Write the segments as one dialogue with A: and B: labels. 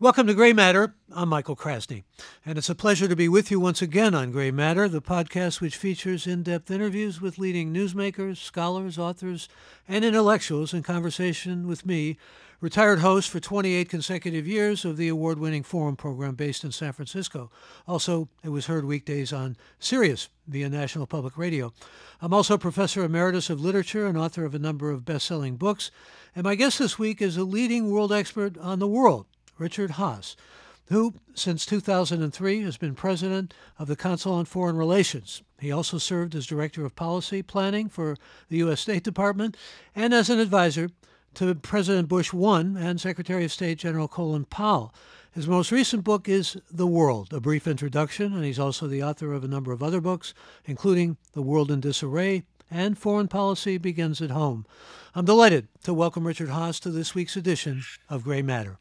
A: Welcome to Gray Matter. I'm Michael Krasny, and it's a pleasure to be with you once again on Gray Matter, the podcast which features in depth interviews with leading newsmakers, scholars, authors, and intellectuals in conversation with me, retired host for 28 consecutive years of the award winning Forum program based in San Francisco. Also, it was heard weekdays on Sirius via National Public Radio. I'm also professor emeritus of literature and author of a number of best selling books, and my guest this week is a leading world expert on the world Richard Haass, who, since 2003, has been president of the Council on Foreign Relations. He also served as director of policy planning for the U.S. State Department and as an advisor to President Bush I and Secretary of State General Colin Powell. His most recent book is The World, a brief introduction, and he's also the author of a number of other books, including The World in Disarray and Foreign Policy Begins at Home. I'm delighted to welcome Richard Haass to this week's edition of Gray Matter.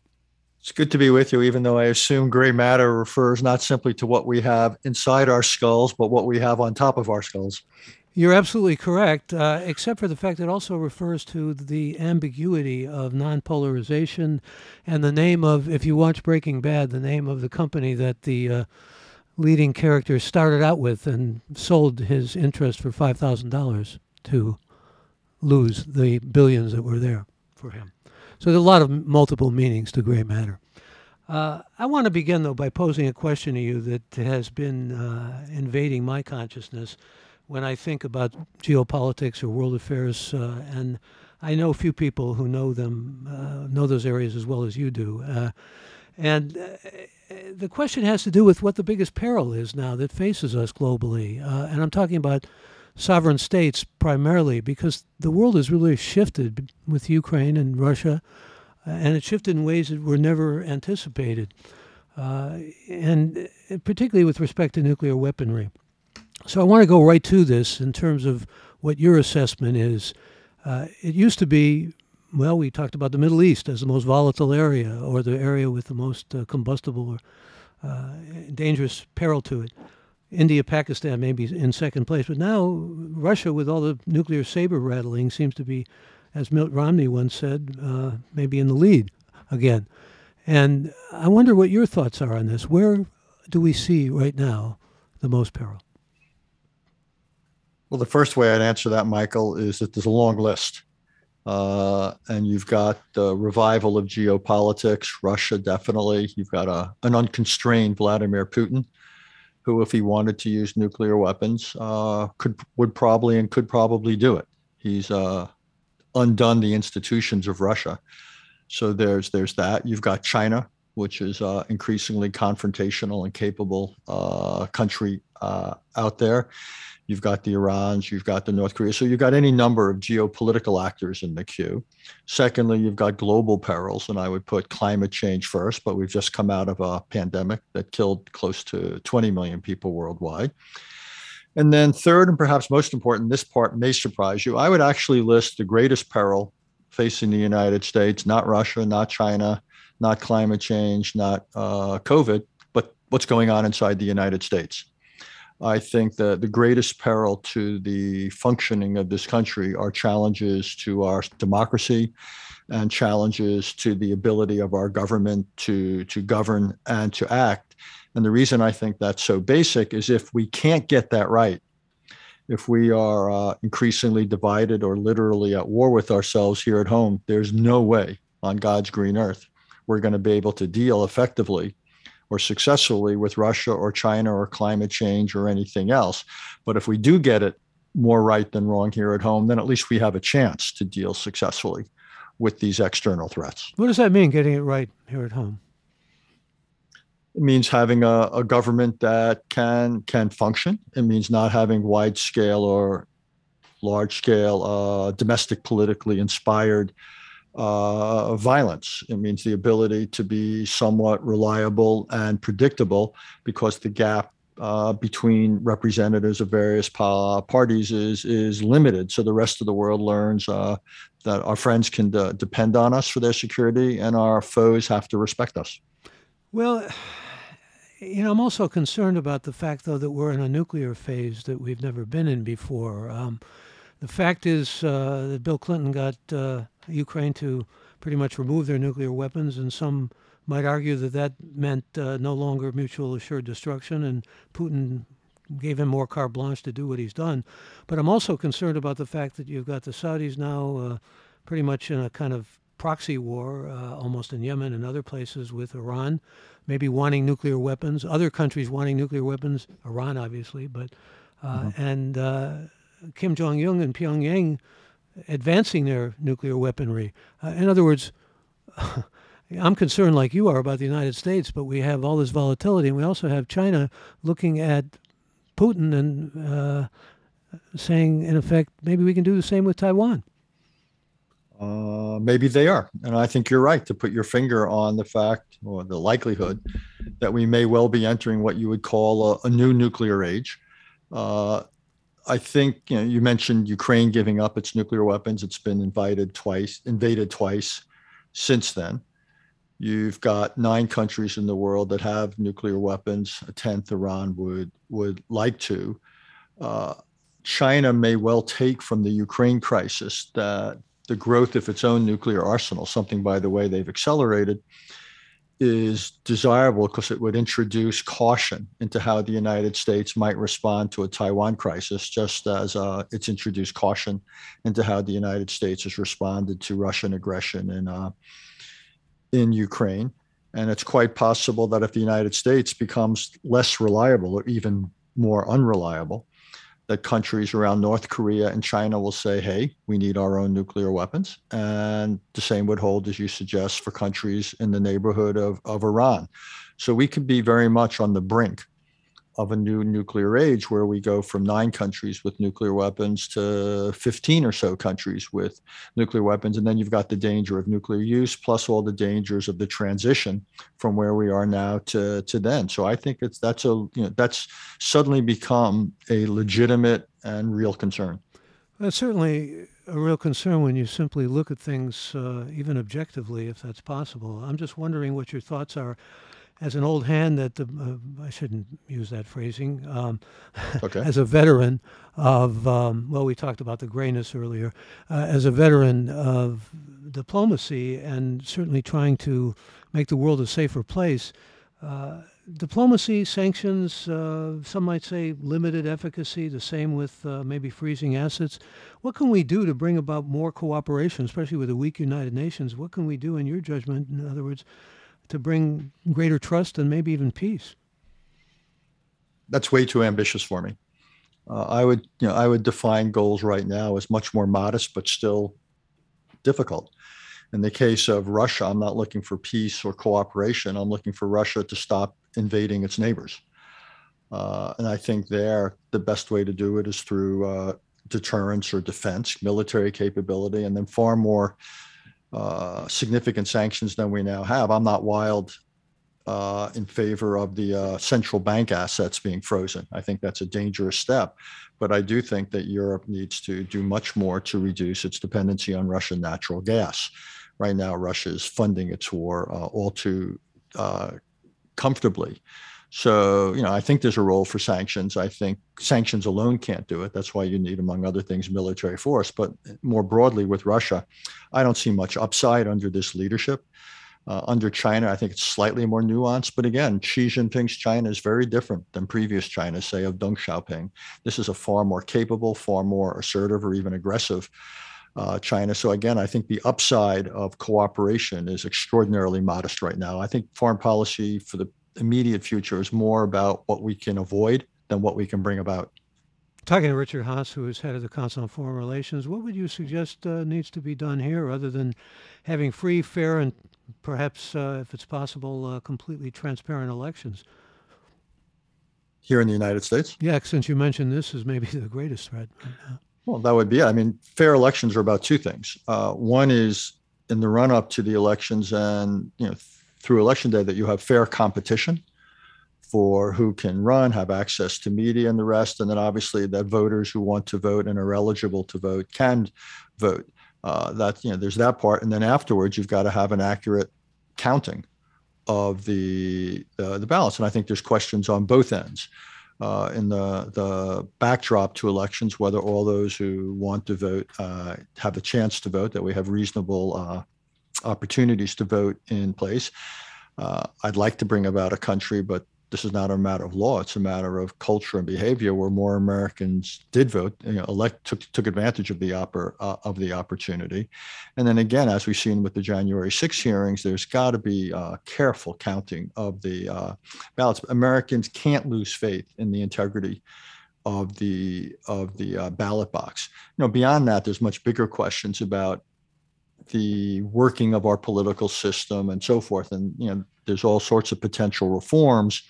B: It's good to be with you, even though I assume gray matter refers not simply to what we have inside our skulls, but what we have on top of our skulls.
A: You're absolutely correct, uh, except for the fact it also refers to the ambiguity of non-polarization and the name of, if you watch Breaking Bad, the name of the company that the uh, leading character started out with and sold his interest for $5,000 to lose the billions that were there for him. So there's a lot of multiple meanings to gray matter. Uh, I want to begin, though, by posing a question to you that has been uh, invading my consciousness when I think about geopolitics or world affairs. Uh, and I know few people who know them, uh, know those areas as well as you do. Uh, and uh, the question has to do with what the biggest peril is now that faces us globally. and I'm talking about sovereign states primarily because the world has really shifted with Ukraine and Russia, and it shifted in ways that were never anticipated, uh, and uh, particularly with respect to nuclear weaponry. So I want to go right to this in terms of what your assessment is. Uh, it used to be, well, we talked about the Middle East as the most volatile area or the area with the most uh, combustible or uh, dangerous peril to it. India, Pakistan maybe in second place, but now Russia, with all the nuclear saber rattling, seems to be, as Mitt Romney once said, uh, maybe in the lead again. And I wonder what your thoughts are on this. Where do we see right now the most peril?
B: Well, the first way I'd answer that, Michael, is that there's a long list. Uh, and you've got the revival of geopolitics, Russia, definitely. You've got a, an unconstrained Vladimir Putin who, if he wanted to use nuclear weapons, uh, could would probably and could probably do it. He's uh, undone the institutions of Russia. So there's there's that. You've got China, which is uh, increasingly confrontational and capable uh, country uh, out there. You've got the Irans, you've got the North Korea. So you've got any number of geopolitical actors in the queue. Secondly, you've got global perils, and I would put climate change first, but we've just come out of a pandemic that killed close to 20 million people worldwide. And then, third, and perhaps most important, this part may surprise you. I would actually list the greatest peril facing the United States, not Russia, not China, not climate change, not uh, COVID, but what's going on inside the United States. I think that the greatest peril to the functioning of this country are challenges to our democracy and challenges to the ability of our government to, to govern and to act. And the reason I think that's so basic is if we can't get that right, if we are uh, increasingly divided or literally at war with ourselves here at home, there's no way on God's green earth we're going to be able to deal effectively or successfully with Russia or China or climate change or anything else. But if we do get it more right than wrong here at home, then at least we have a chance to deal successfully with these external threats.
A: What does that mean, getting it right here at home?
B: It means having a, a government that can can function. It means not having wide scale or large scale uh, domestic politically inspired uh, violence. It means the ability to be somewhat reliable and predictable because the gap uh, between representatives of various pa- parties is is limited. So the rest of the world learns uh, that our friends can depend on us for their security, and our foes have to respect us.
A: Well. You know, I'm also concerned about the fact, though, that we're in a nuclear phase that we've never been in before. Um, the fact is uh, that Bill Clinton got uh, Ukraine to pretty much remove their nuclear weapons, and some might argue that that meant uh, no longer mutual assured destruction, and Putin gave him more carte blanche to do what he's done. But I'm also concerned about the fact that you've got the Saudis now uh, pretty much in a kind of proxy war, uh, almost in Yemen and other places with Iran, maybe wanting nuclear weapons, other countries wanting nuclear weapons, Iran obviously, but uh, mm-hmm. and uh, Kim Jong Un and Pyongyang advancing their nuclear weaponry. Uh, in other words, I'm concerned, like you are, about the United States, but we have all this volatility, and we also have China looking at Putin and uh, saying, in effect, maybe we can do the same with Taiwan.
B: Uh, maybe they are. And I think you're right to put your finger on the fact or the likelihood that we may well be entering what you would call a, a new nuclear age. Uh, I think you know you mentioned Ukraine giving up its nuclear weapons. It's been invited twice, invaded twice since then. You've got nine countries in the world that have nuclear weapons. A tenth, Iran would would like to. Uh, China may well take from the Ukraine crisis that the growth of its own nuclear arsenal, something by the way they've accelerated, is desirable because it would introduce caution into how the United States might respond to a Taiwan crisis, just as uh, it's introduced caution into how the United States has responded to Russian aggression in uh, in Ukraine. And it's quite possible that if the United States becomes less reliable or even more unreliable, that countries around North Korea and China will say, hey, we need our own nuclear weapons. And the same would hold, as you suggest, for countries in the neighborhood of, of Iran. So we could be very much on the brink of a new nuclear age where we go from nine countries with nuclear weapons to 15 or so countries with nuclear weapons. And then you've got the danger of nuclear use plus all the dangers of the transition from where we are now to, to then. So I think it's that's a you know that's suddenly become a legitimate and real concern.
A: That's certainly a real concern when you simply look at things, uh, even objectively, if that's possible. I'm just wondering what your thoughts are as an old hand that the, uh, I shouldn't use that phrasing. Um, okay. as a veteran of um, well, we talked about the grayness earlier. Uh, as a veteran of diplomacy and certainly trying to make the world a safer place. Uh, diplomacy, sanctions, uh, some might say limited efficacy, the same with uh, maybe freezing assets. What can we do to bring about more cooperation, especially with a weak United Nations? What can we do, in your judgment, in other words, to bring greater trust and maybe even peace.
B: That's way too ambitious for me. Uh, I would, you know, I would define goals right now as much more modest, but still difficult. In the case of Russia, I'm not looking for peace or cooperation. I'm looking for Russia to stop invading its neighbors. Uh, and I think there, the best way to do it is through uh, deterrence or defense, military capability, and then far more uh, significant sanctions than we now have. I'm not wild uh, in favor of the uh, central bank assets being frozen. I think that's a dangerous step. But I do think that Europe needs to do much more to reduce its dependency on Russian natural gas. Right now, Russia is funding its war uh, all too uh, comfortably. So, you know, I think there's a role for sanctions. I think sanctions alone can't do it. That's why you need, among other things, military force. But more broadly with Russia, I don't see much upside under this leadership. Uh, under China, I think it's slightly more nuanced. But again, Xi Jinping's China is very different than previous China, say, of Deng Xiaoping. This is a far more capable, far more assertive, or even aggressive uh, China. So again, I think the upside of cooperation is extraordinarily modest right now. I think foreign policy for the immediate future is more about what we can avoid than what we can bring about.
A: Talking to Richard Haass, who is head of the Council on Foreign Relations, what would you suggest uh, needs to be done here other than having free, fair, and perhaps, uh, if it's possible, uh, completely transparent elections?
B: Here in the United States?
A: Yeah, since you mentioned this is maybe the greatest threat.
B: Well, that would be it. I mean, fair elections are about two things. Uh, one is in the run up to the elections and, you know, through election day that you have fair competition for who can run, have access to media and the rest, and then obviously that voters who want to vote and are eligible to vote can vote. Uh, that you know, there's that part, and then afterwards you've got to have an accurate counting of the uh, the ballots, and I think there's questions on both ends. Uh, in the the backdrop to elections, whether all those who want to vote uh, have a chance to vote, that we have reasonable uh, opportunities to vote in place. Uh, I'd like to bring about a country, but this is not a matter of law. It's a matter of culture and behavior, where more Americans did vote, you know, elect took took advantage of the oppor, uh, of the opportunity, and then again, as we've seen with the January 6 hearings, there's got to be uh, careful counting of the uh, ballots. Americans can't lose faith in the integrity of the of the uh, ballot box. You know, beyond that, there's much bigger questions about the working of our political system and so forth. And you know, there's all sorts of potential reforms,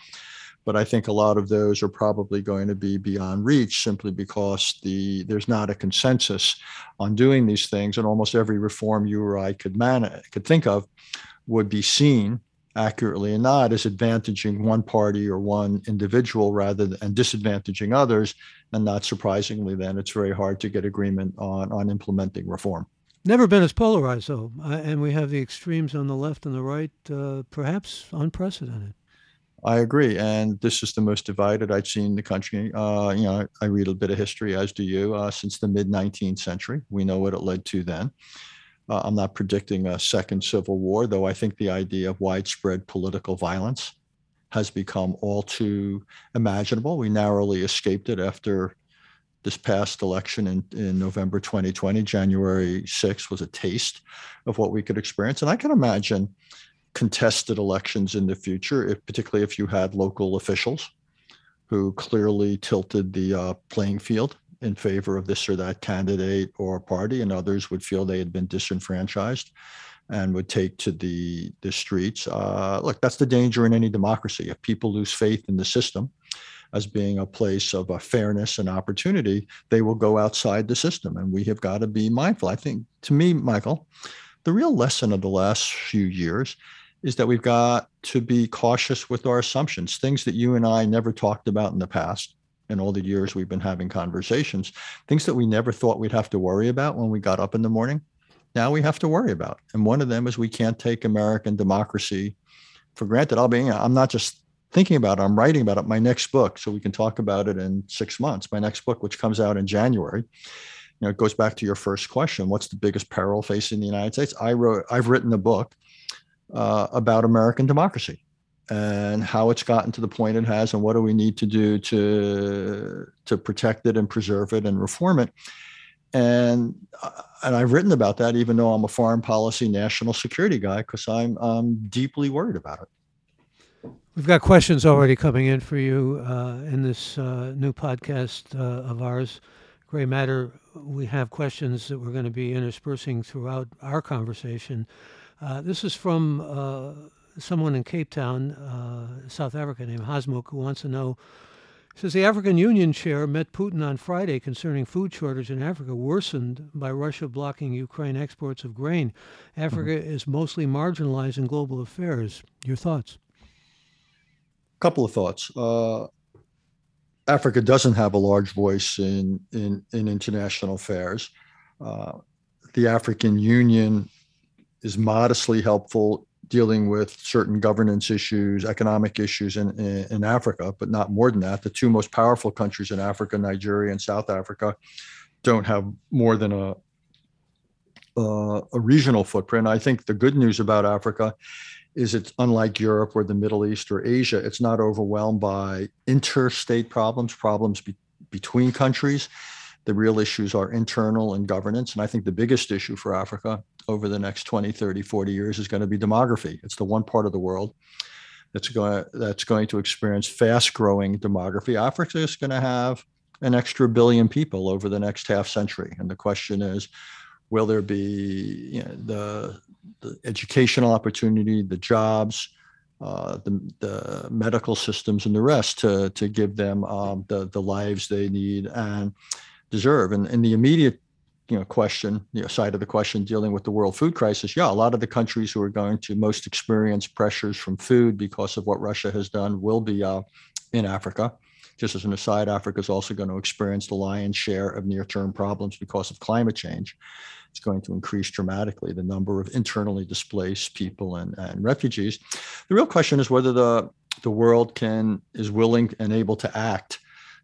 B: but I think a lot of those are probably going to be beyond reach simply because the there's not a consensus on doing these things. And almost every reform you or I could man could think of would be seen accurately and not as advantaging one party or one individual rather than and disadvantaging others. And not surprisingly, then it's very hard to get agreement on on implementing reform.
A: Never been as polarized, though, uh, and we have the extremes on the left and the right, uh, perhaps unprecedented.
B: I agree, and this is the most divided I've seen the country. Uh, you know, I read a bit of history, as do you, uh, since the mid 19th century. We know what it led to then. Uh, I'm not predicting a second civil war, though. I think the idea of widespread political violence has become all too imaginable. We narrowly escaped it after this past election in, in November 2020, January 6th was a taste of what we could experience. And I can imagine contested elections in the future, if, particularly if you had local officials who clearly tilted the uh, playing field in favor of this or that candidate or party, and others would feel they had been disenfranchised and would take to the the streets. Uh, look, that's the danger in any democracy. If people lose faith in the system, as being a place of a fairness and opportunity, they will go outside the system. And we have got to be mindful. I think, to me, Michael, the real lesson of the last few years is that we've got to be cautious with our assumptions, things that you and I never talked about in the past. In all the years we've been having conversations, things that we never thought we'd have to worry about when we got up in the morning, now we have to worry about. And one of them is we can't take American democracy for granted. I'll be, I'm not just thinking about it. I'm writing about it. My next book, so we can talk about it in six months. My next book, which comes out in January, you know, it goes back to your first question: What's the biggest peril facing the United States? I wrote, I've written a book uh, about American democracy and how it's gotten to the point it has, and what do we need to do to to protect it and preserve it and reform it. And uh, and I've written about that, even though I'm a foreign policy, national security guy, because I'm I'm deeply worried about it.
A: We've got questions already coming in for you uh, in this uh, new podcast uh, of ours, Gray Matter. We have questions that we're going to be interspersing throughout our conversation. Uh, this is from uh, someone in Cape Town, uh, South Africa, named Hasmuk, who wants to know. Says the African Union chair met Putin on Friday concerning food shortage in Africa, worsened by Russia blocking Ukraine exports of grain. Africa mm-hmm. is mostly marginalized in global affairs. Your thoughts?
B: Couple of thoughts. Uh, Africa doesn't have a large voice in in, in international affairs. Uh, the African Union is modestly helpful dealing with certain governance issues, economic issues in, in, in, Africa, but not more than that. The two most powerful countries in Africa, Nigeria and South Africa, don't have more than a uh, a regional footprint. I think the good news about Africa is it's unlike Europe or the Middle East or Asia, it's not overwhelmed by interstate problems, problems be- between countries. The real issues are internal and governance. And I think the biggest issue for Africa over the next 20, 30, 40 years is going to be demography. It's the one part of the world that's going that's going to experience fast growing demography. Africa is going to have an extra billion people over the next half century. And the question is, will there be you know, the the educational opportunity, the jobs, uh, the, the medical systems, and the rest to, to give them um, the, the lives they need and deserve. And, and the immediate you know, question, you know, side of the question dealing with the world food crisis, yeah, a lot of the countries who are going to most experience pressures from food because of what Russia has done will be uh, in Africa. Just as an aside, Africa is also going to experience the lion's share of near-term problems because of climate change it's going to increase dramatically the number of internally displaced people and, and refugees. The real question is whether the, the world can is willing and able to act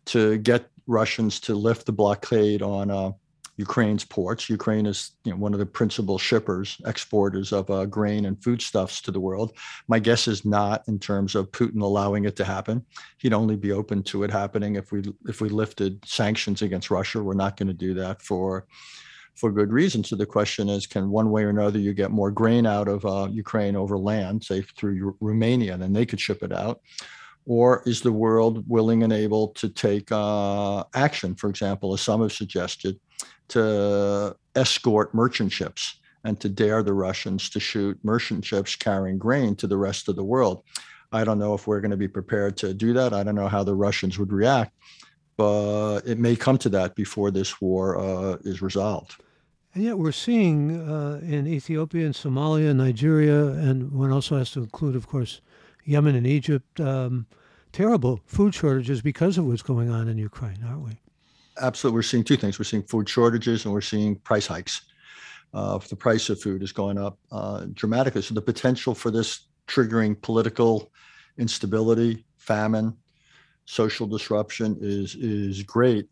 B: to get Russians to lift the blockade on uh, Ukraine's ports. Ukraine is you know, one of the principal shippers, exporters of uh, grain and foodstuffs to the world. My guess is not in terms of Putin allowing it to happen. He'd only be open to it happening if we if we lifted sanctions against Russia. We're not going to do that for for good reason. So the question is, can one way or another you get more grain out of uh, Ukraine over land, say through Romania, and then they could ship it out? Or is the world willing and able to take uh, action, for example, as some have suggested, to escort merchant ships and to dare the Russians to shoot merchant ships carrying grain to the rest of the world? I don't know if we're going to be prepared to do that. I don't know how the Russians would react, but it may come to that before this war uh, is resolved.
A: And yet, we're seeing uh, in Ethiopia and Somalia, Nigeria, and one also has to include, of course, Yemen and Egypt, um, terrible food shortages because of what's going on in Ukraine, aren't we?
B: Absolutely. We're seeing two things. We're seeing food shortages and we're seeing price hikes. Uh, the price of food is going up uh, dramatically. So the potential for this triggering political instability, famine, social disruption is is great.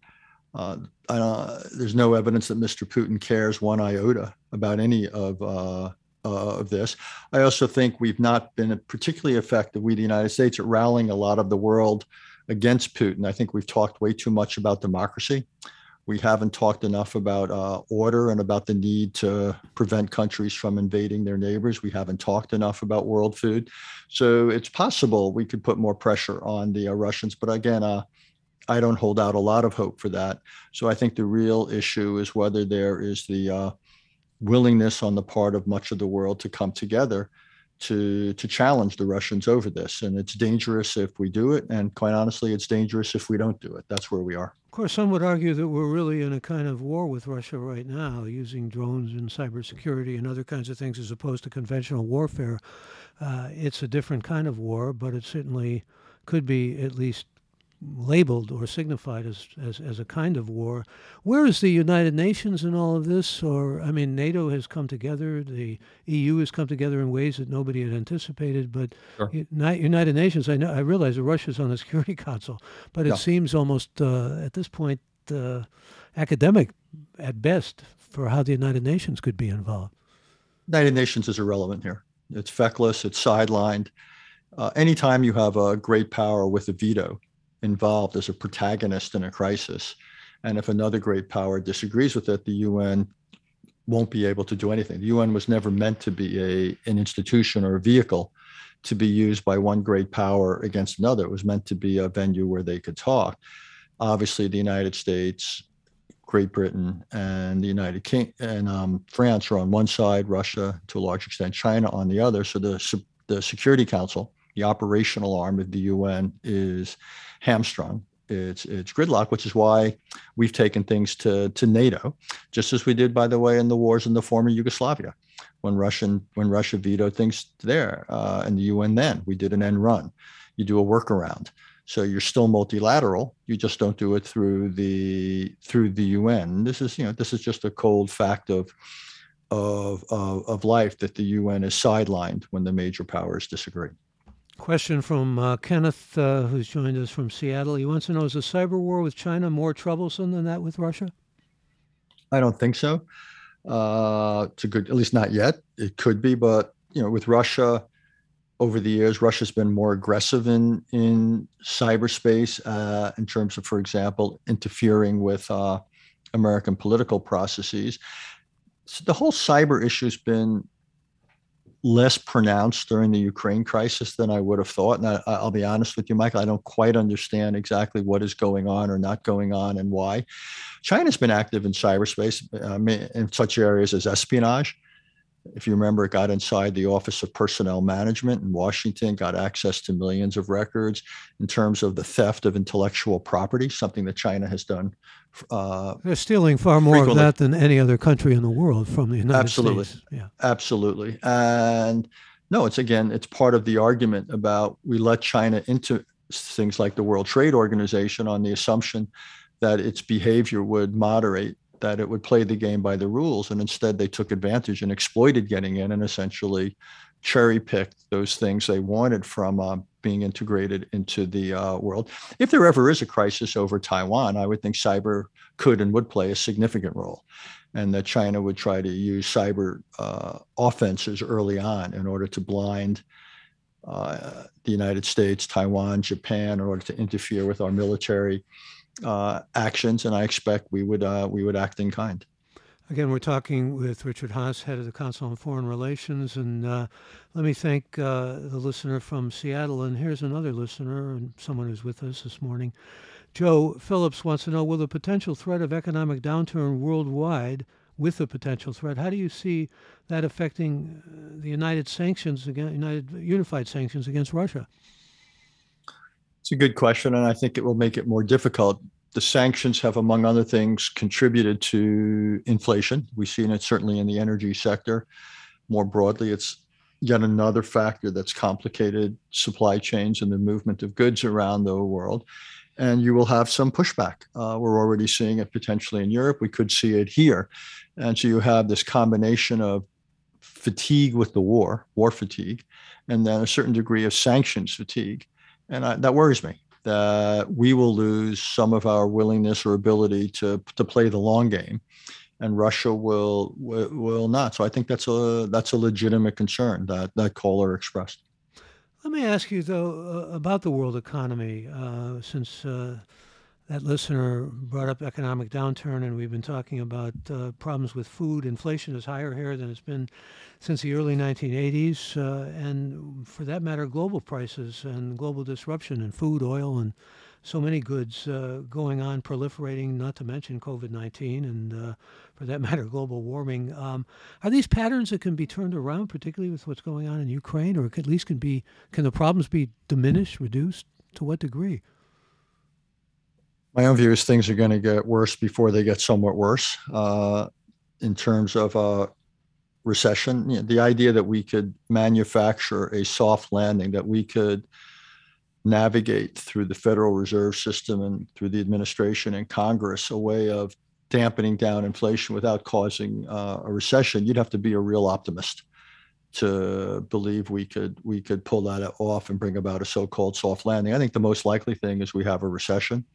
B: Uh, uh, there's no evidence that Mr. Putin cares one iota about any of uh, uh, of this. I also think we've not been particularly effective, we the United States, at rallying a lot of the world against Putin. I think we've talked way too much about democracy. We haven't talked enough about uh, order and about the need to prevent countries from invading their neighbors. We haven't talked enough about world food. So it's possible we could put more pressure on the uh, Russians. But again, uh, I don't hold out a lot of hope for that. So I think the real issue is whether there is the uh, willingness on the part of much of the world to come together to to challenge the Russians over this. And it's dangerous if we do it, and quite honestly, it's dangerous if we don't do it. That's where we are.
A: Of course, some would argue that we're really in a kind of war with Russia right now, using drones and cybersecurity and other kinds of things as opposed to conventional warfare. Uh, it's a different kind of war, but it certainly could be at least labeled or signified as, as, as a kind of war. Where is the United Nations in all of this? Or, I mean, NATO has come together, the EU has come together in ways that nobody had anticipated, but sure. United Nations, I know, I realize that Russia's on the Security Council, but it no. seems almost uh, at this point uh, academic at best for how the United Nations could be involved.
B: United Nations is irrelevant here. It's feckless, it's sidelined. Uh, anytime you have a great power with a veto, involved as a protagonist in a crisis. And if another great power disagrees with it, the UN won't be able to do anything. The UN was never meant to be a, an institution or a vehicle to be used by one great power against another. It was meant to be a venue where they could talk. Obviously, the United States, Great Britain, and the United King and um, France are on one side, Russia to a large extent, China on the other. So the the Security Council the operational arm of the UN is hamstrung. It's it's gridlock, which is why we've taken things to to NATO, just as we did, by the way, in the wars in the former Yugoslavia, when Russian when Russia vetoed things there, uh, and the UN then we did an end run. You do a workaround, so you're still multilateral. You just don't do it through the through the UN. This is you know this is just a cold fact of of, of, of life that the UN is sidelined when the major powers disagree.
A: Question from uh, Kenneth, uh, who's joined us from Seattle. He wants to know: Is a cyber war with China more troublesome than that with Russia?
B: I don't think so. Uh, it's a good, at least not yet. It could be, but you know, with Russia, over the years, Russia's been more aggressive in in cyberspace uh, in terms of, for example, interfering with uh, American political processes. So the whole cyber issue has been less pronounced during the Ukraine crisis than I would have thought. And I, will be honest with you, Michael, I don't quite understand exactly what is going on or not going on and why. China's been active in cyberspace um, in such areas as espionage. If you remember, it got inside the Office of Personnel Management in Washington, got access to millions of records in terms of the theft of intellectual property, something that China has done
A: uh, They're stealing far more frequently. of that than any other country in the world from the United
B: absolutely.
A: States. Yeah,
B: absolutely. And no, it's again, it's part of the argument about we let China into things like the World Trade Organization on the assumption that its behavior would moderate, that it would play the game by the rules, and instead they took advantage and exploited getting in and essentially cherry picked those things they wanted from uh, being integrated into the uh, world. If there ever is a crisis over Taiwan, I would think cyber could and would play a significant role, and that China would try to use cyber uh, offenses early on in order to blind uh, the United States, Taiwan, Japan, in order to interfere with our military uh, actions. And I expect we would uh, we would act in kind.
A: Again, we're talking with Richard Haass, head of the Council on Foreign Relations. And uh, let me thank uh, the listener from Seattle. And here's another listener and someone who's with us this morning. Joe Phillips wants to know Will the potential threat of economic downturn worldwide, with the potential threat, how do you see that affecting uh, the United sanctions against United unified sanctions against Russia?
B: It's a good question, and I think it will make it more difficult the sanctions have, among other things, contributed to inflation. We've seen it certainly in the energy sector. More broadly, it's yet another factor that's complicated supply chains and the movement of goods around the world. And you will have some pushback. Uh, we're already seeing it potentially in Europe. We could see it here. And so you have this combination of fatigue with the war, war fatigue, and then a certain degree of sanctions fatigue. And I, that worries me that we will lose some of our willingness or ability to to play the long game and Russia will will not. So I think that's a that's a legitimate concern that that caller expressed.
A: Let me ask you though uh, about the world economy, uh, since uh, that listener brought up economic downturn, and we've been talking about uh, problems with food. Inflation is higher here than it's been since the early 1980s, uh, and for that matter, global prices and global disruption in food, oil, and so many goods uh, going on, proliferating, not to mention COVID 19 and, uh, for that matter, global warming. Um, are these patterns that can be turned around, particularly with what's going on in Ukraine, or at least can be can the problems be diminished, reduced? To what degree?
B: My own view is things are going to get worse before they get somewhat worse uh, in terms of uh, recession. You know, the idea that we could manufacture a soft landing, that we could navigate through the Federal Reserve System and through the administration and Congress a way of dampening down inflation without causing uh, a recession, you'd have to be a real optimist to believe we could we could pull that off and bring about a so-called soft landing. I think the most likely thing is we have a recession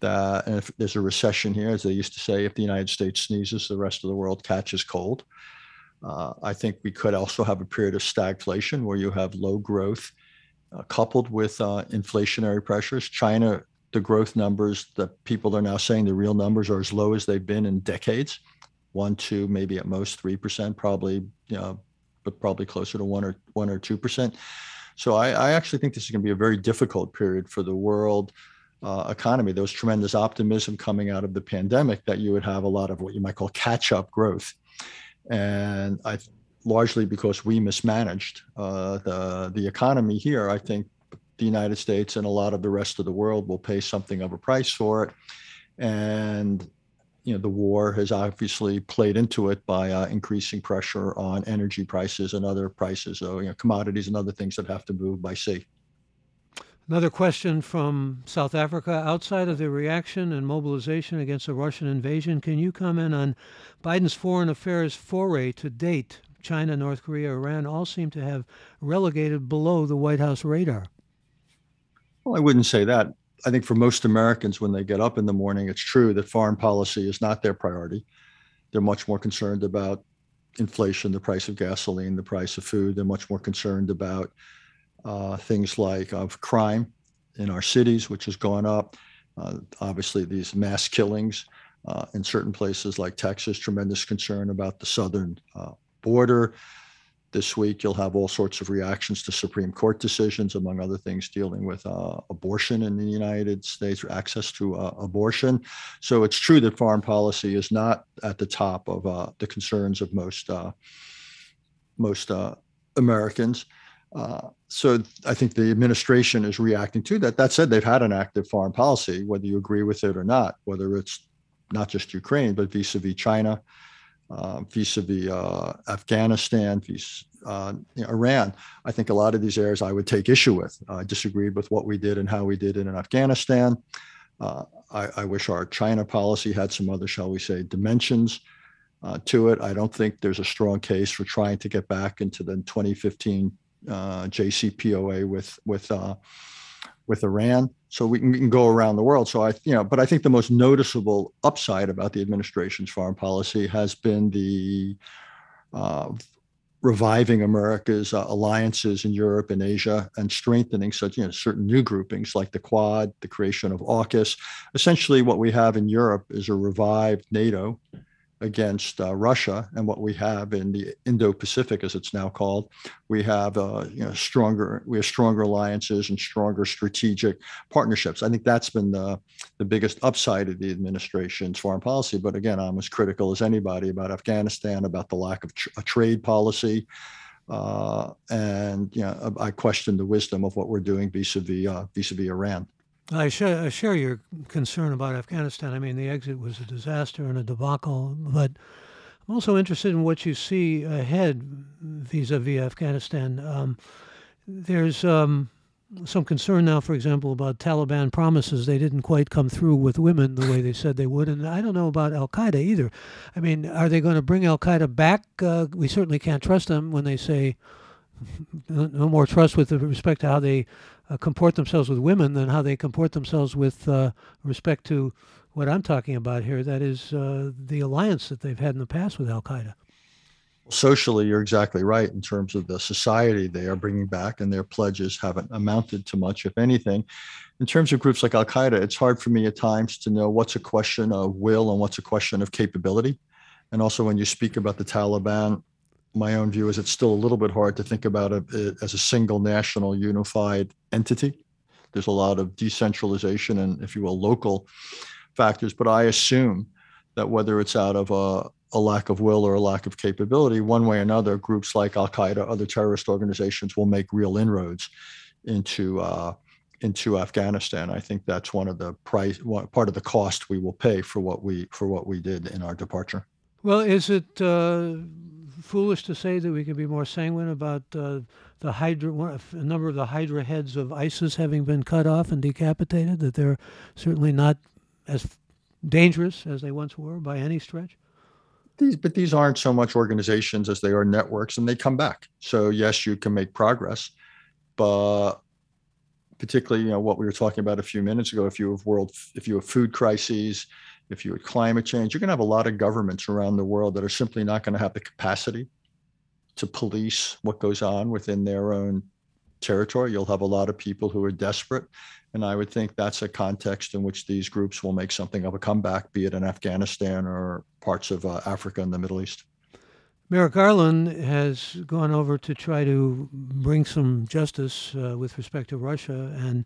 B: that and if there's a recession here, as they used to say, if the United States sneezes, the rest of the world catches cold. Uh, I think we could also have a period of stagflation where you have low growth uh, coupled with uh, inflationary pressures. China, the growth numbers that people are now saying the real numbers are as low as they've been in decades, one, two, maybe at most three percent, probably, you know, but probably closer to one or one or two percent. So I, I actually think this is going to be a very difficult period for the world uh, economy. There was tremendous optimism coming out of the pandemic that you would have a lot of what you might call catch up growth. And I largely because we mismanaged uh, the, the economy here, I think the United States and a lot of the rest of the world will pay something of a price for it. And you know the war has obviously played into it by uh, increasing pressure on energy prices and other prices, so you know commodities and other things that have to move by sea.
A: Another question from South Africa. Outside of the reaction and mobilization against the Russian invasion, can you comment on Biden's foreign affairs foray to date? China, North Korea, Iran all seem to have relegated below the White House radar.
B: Well, I wouldn't say that. I think for most Americans, when they get up in the morning, it's true that foreign policy is not their priority. They're much more concerned about inflation, the price of gasoline, the price of food. They're much more concerned about uh, things like of crime in our cities, which has gone up. Uh, obviously, these mass killings uh, in certain places like Texas, tremendous concern about the southern uh, border. This week, you'll have all sorts of reactions to Supreme Court decisions, among other things, dealing with uh, abortion in the United States, or access to uh, abortion. So it's true that foreign policy is not at the top of the concerns of most most Americans. Uh, so I think the administration is reacting to that. That said, they've had an active foreign policy, whether you agree with it or not, whether it's not just Ukraine, but vis-a-vis China, uh, vis-a-vis uh, Afghanistan, vis uh, Iran. I think a lot of these areas I would take issue with. I disagreed with what we did and how we did it in Afghanistan. Uh, I, I, wish our China policy had some other, shall we say, dimensions. uh, to it. I don't think there's a strong case for trying to get back into the 2015 uh, JCPOA with with uh, with Iran. So we can, we can go around the world. So I, you know, but I think the most noticeable upside about the administration's foreign policy has been the uh, reviving America's uh, alliances in Europe and Asia and strengthening such you know certain new groupings like the Quad, the creation of AUKUS. Essentially, what we have in Europe is a revived NATO against uh, Russia, and what we have in the Indo-Pacific, as it's now called, we have uh, you know stronger we have stronger alliances and stronger strategic partnerships. I think that's been the the biggest upside of the administration's foreign policy. But again, I'm as critical as anybody about Afghanistan, about the lack of tr- a trade policy. Uh, and you know, I question the wisdom of what we're doing vis-a-vis uh, vis-a-vis Iran.
A: I share, I share your concern about Afghanistan. I mean, the exit was a disaster and a debacle, but I'm also interested in what you see ahead vis-a-vis Afghanistan. Um, there's um, some concern now, for example, about Taliban promises they didn't quite come through with women the way they said they would, and I don't know about Al Qaeda either. I mean, are they going to bring Al Qaeda back? Uh, we certainly can't trust them when they say no more trust with respect to how they uh, comport themselves with women than how they comport themselves with uh, respect to what I'm talking about here. That is uh, the alliance that they've had in the past with Al Qaeda.
B: Socially, you're exactly right in terms of the society they are bringing back, and their pledges haven't amounted to much, if anything. In terms of groups like Al Qaeda, it's hard for me at times to know what's a question of will and what's a question of capability. And also, when you speak about the Taliban, my own view is it's still a little bit hard to think about it as a single national unified entity. There's a lot of decentralization and, if you will, local factors. But I assume that whether it's out of a, a lack of will or a lack of capability, one way or another, groups like Al Qaeda, other terrorist organizations will make real inroads into uh, into Afghanistan. I think that's one of the price, part of the cost we will pay for what we for what we did in our departure.
A: Well, is it uh, foolish to say that we can be more sanguine about uh, the Hydra, a number of the Hydra heads of ISIS having been cut off and decapitated, that they're certainly not as dangerous as they once were by any stretch?
B: These, but these aren't so much organizations as they are networks, and they come back. So yes, you can make progress, but particularly, you know, what we were talking about a few minutes ago. If you have world, if you have food crises, if you had climate change, you're going to have a lot of governments around the world that are simply not going to have the capacity to police what goes on within their own territory. You'll have a lot of people who are desperate. And I would think that's a context in which these groups will make something of a comeback, be it in Afghanistan or parts of uh, Africa and the Middle East.
A: Merrick Garland has gone over to try to bring some justice uh, with respect to Russia and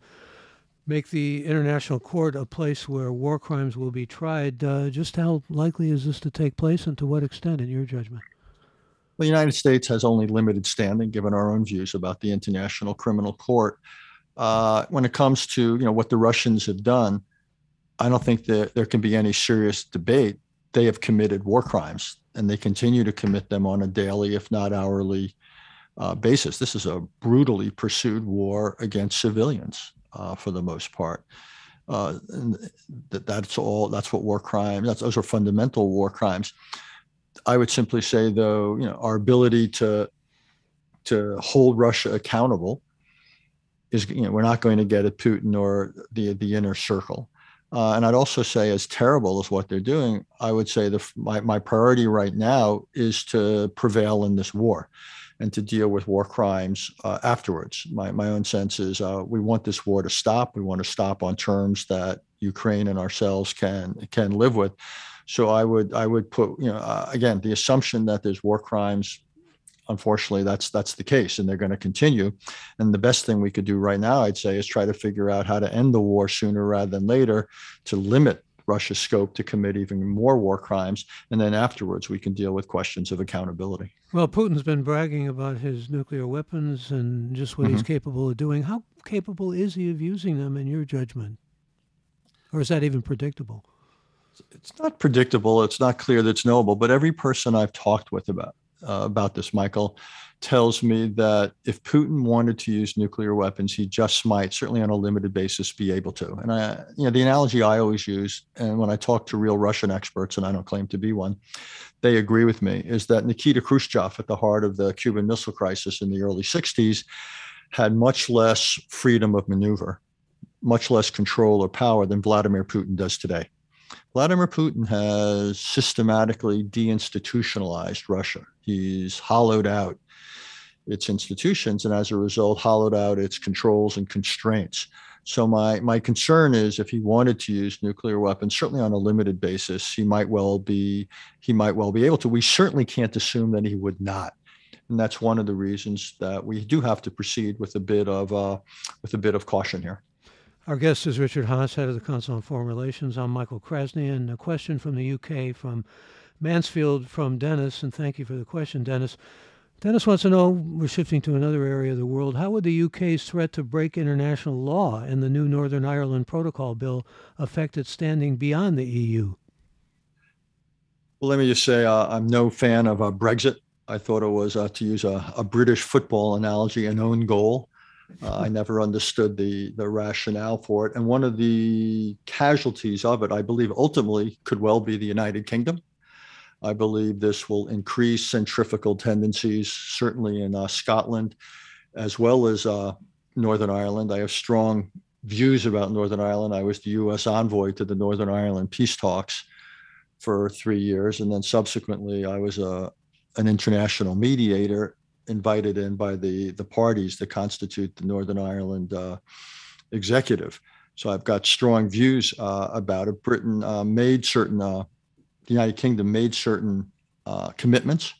A: make the international court a place where war crimes will be tried. Uh, just how likely is this to take place, and to what extent, in your judgment?
B: the United States has only limited standing, given our own views about the International Criminal Court. Uh, when it comes to you know what the Russians have done, I don't think that there can be any serious debate. They have committed war crimes, and they continue to commit them on a daily, if not hourly, uh, basis. This is a brutally pursued war against civilians uh, for the most part. Uh, that's all. That's what war crimes. That's those are fundamental war crimes. I would simply say, though, you know, our ability to to hold Russia accountable is, you know, we're not going to get at Putin or the the inner circle. Uh, and I'd also say, as terrible as what they're doing, I would say the my my priority right now is to prevail in this war, and to deal with war crimes uh, afterwards. My my own sense is uh, we want this war to stop. We want to stop on terms that Ukraine and ourselves can can live with. So I would I would put you know uh, again the assumption that there's war crimes. Unfortunately, that's that's the case, and they're going to continue. And the best thing we could do right now, I'd say, is try to figure out how to end the war sooner rather than later, to limit Russia's scope to commit even more war crimes, and then afterwards we can deal with questions of accountability.
A: Well, Putin's been bragging about his nuclear weapons and just what mm-hmm. he's capable of doing. How capable is he of using them, in your judgment, or is that even predictable?
B: it's not predictable. It's not clear that it's knowable. But every person I've talked with about uh, about this, Michael, tells me that if Putin wanted to use nuclear weapons, he just might, certainly on a limited basis, be able to. And I, you know, the analogy I always use, and when I talk to real Russian experts, and I don't claim to be one, they agree with me, is that Nikita Khrushchev, at the heart of the Cuban Missile Crisis in the early 60s, had much less freedom of maneuver, much less control or power than Vladimir Putin does today. Vladimir Putin has systematically deinstitutionalized Russia. He's hollowed out its institutions and as a result hollowed out its controls and constraints. So my my concern is if he wanted to use nuclear weapons, certainly on a limited basis, he might well be he might well be able to. We certainly can't assume that he would not, and that's one of the reasons that we do have to proceed with a bit of uh, with a bit of caution here.
A: Our guest is Richard Haass, head of the Council on Foreign Relations. I'm Michael Krasny, and a question from the UK from Mansfield from Dennis, and thank you for the question, Dennis. Dennis wants to know we're shifting to another area of the world. How would the UK's threat to break international law and the new Northern Ireland Protocol bill affect its standing beyond the EU?
B: Well, let me just say uh, I'm no fan of uh, Brexit. I thought it was, uh, to use a, a, British football analogy, an own goal. Uh, I never understood the the rationale for it, and one of the casualties of it, I believe, ultimately could well be the United Kingdom. I believe this will increase centrifugal tendencies, certainly in uh, Scotland, as well as uh, Northern Ireland. I have strong views about Northern Ireland. I was the U.S. envoy to the Northern Ireland peace talks for three years, and then subsequently I was a uh, an international mediator invited in by the the parties that constitute the Northern Ireland uh, executive. So I've got strong views uh, about it. Britain uh, made certain uh, the United Kingdom made certain uh, commitments,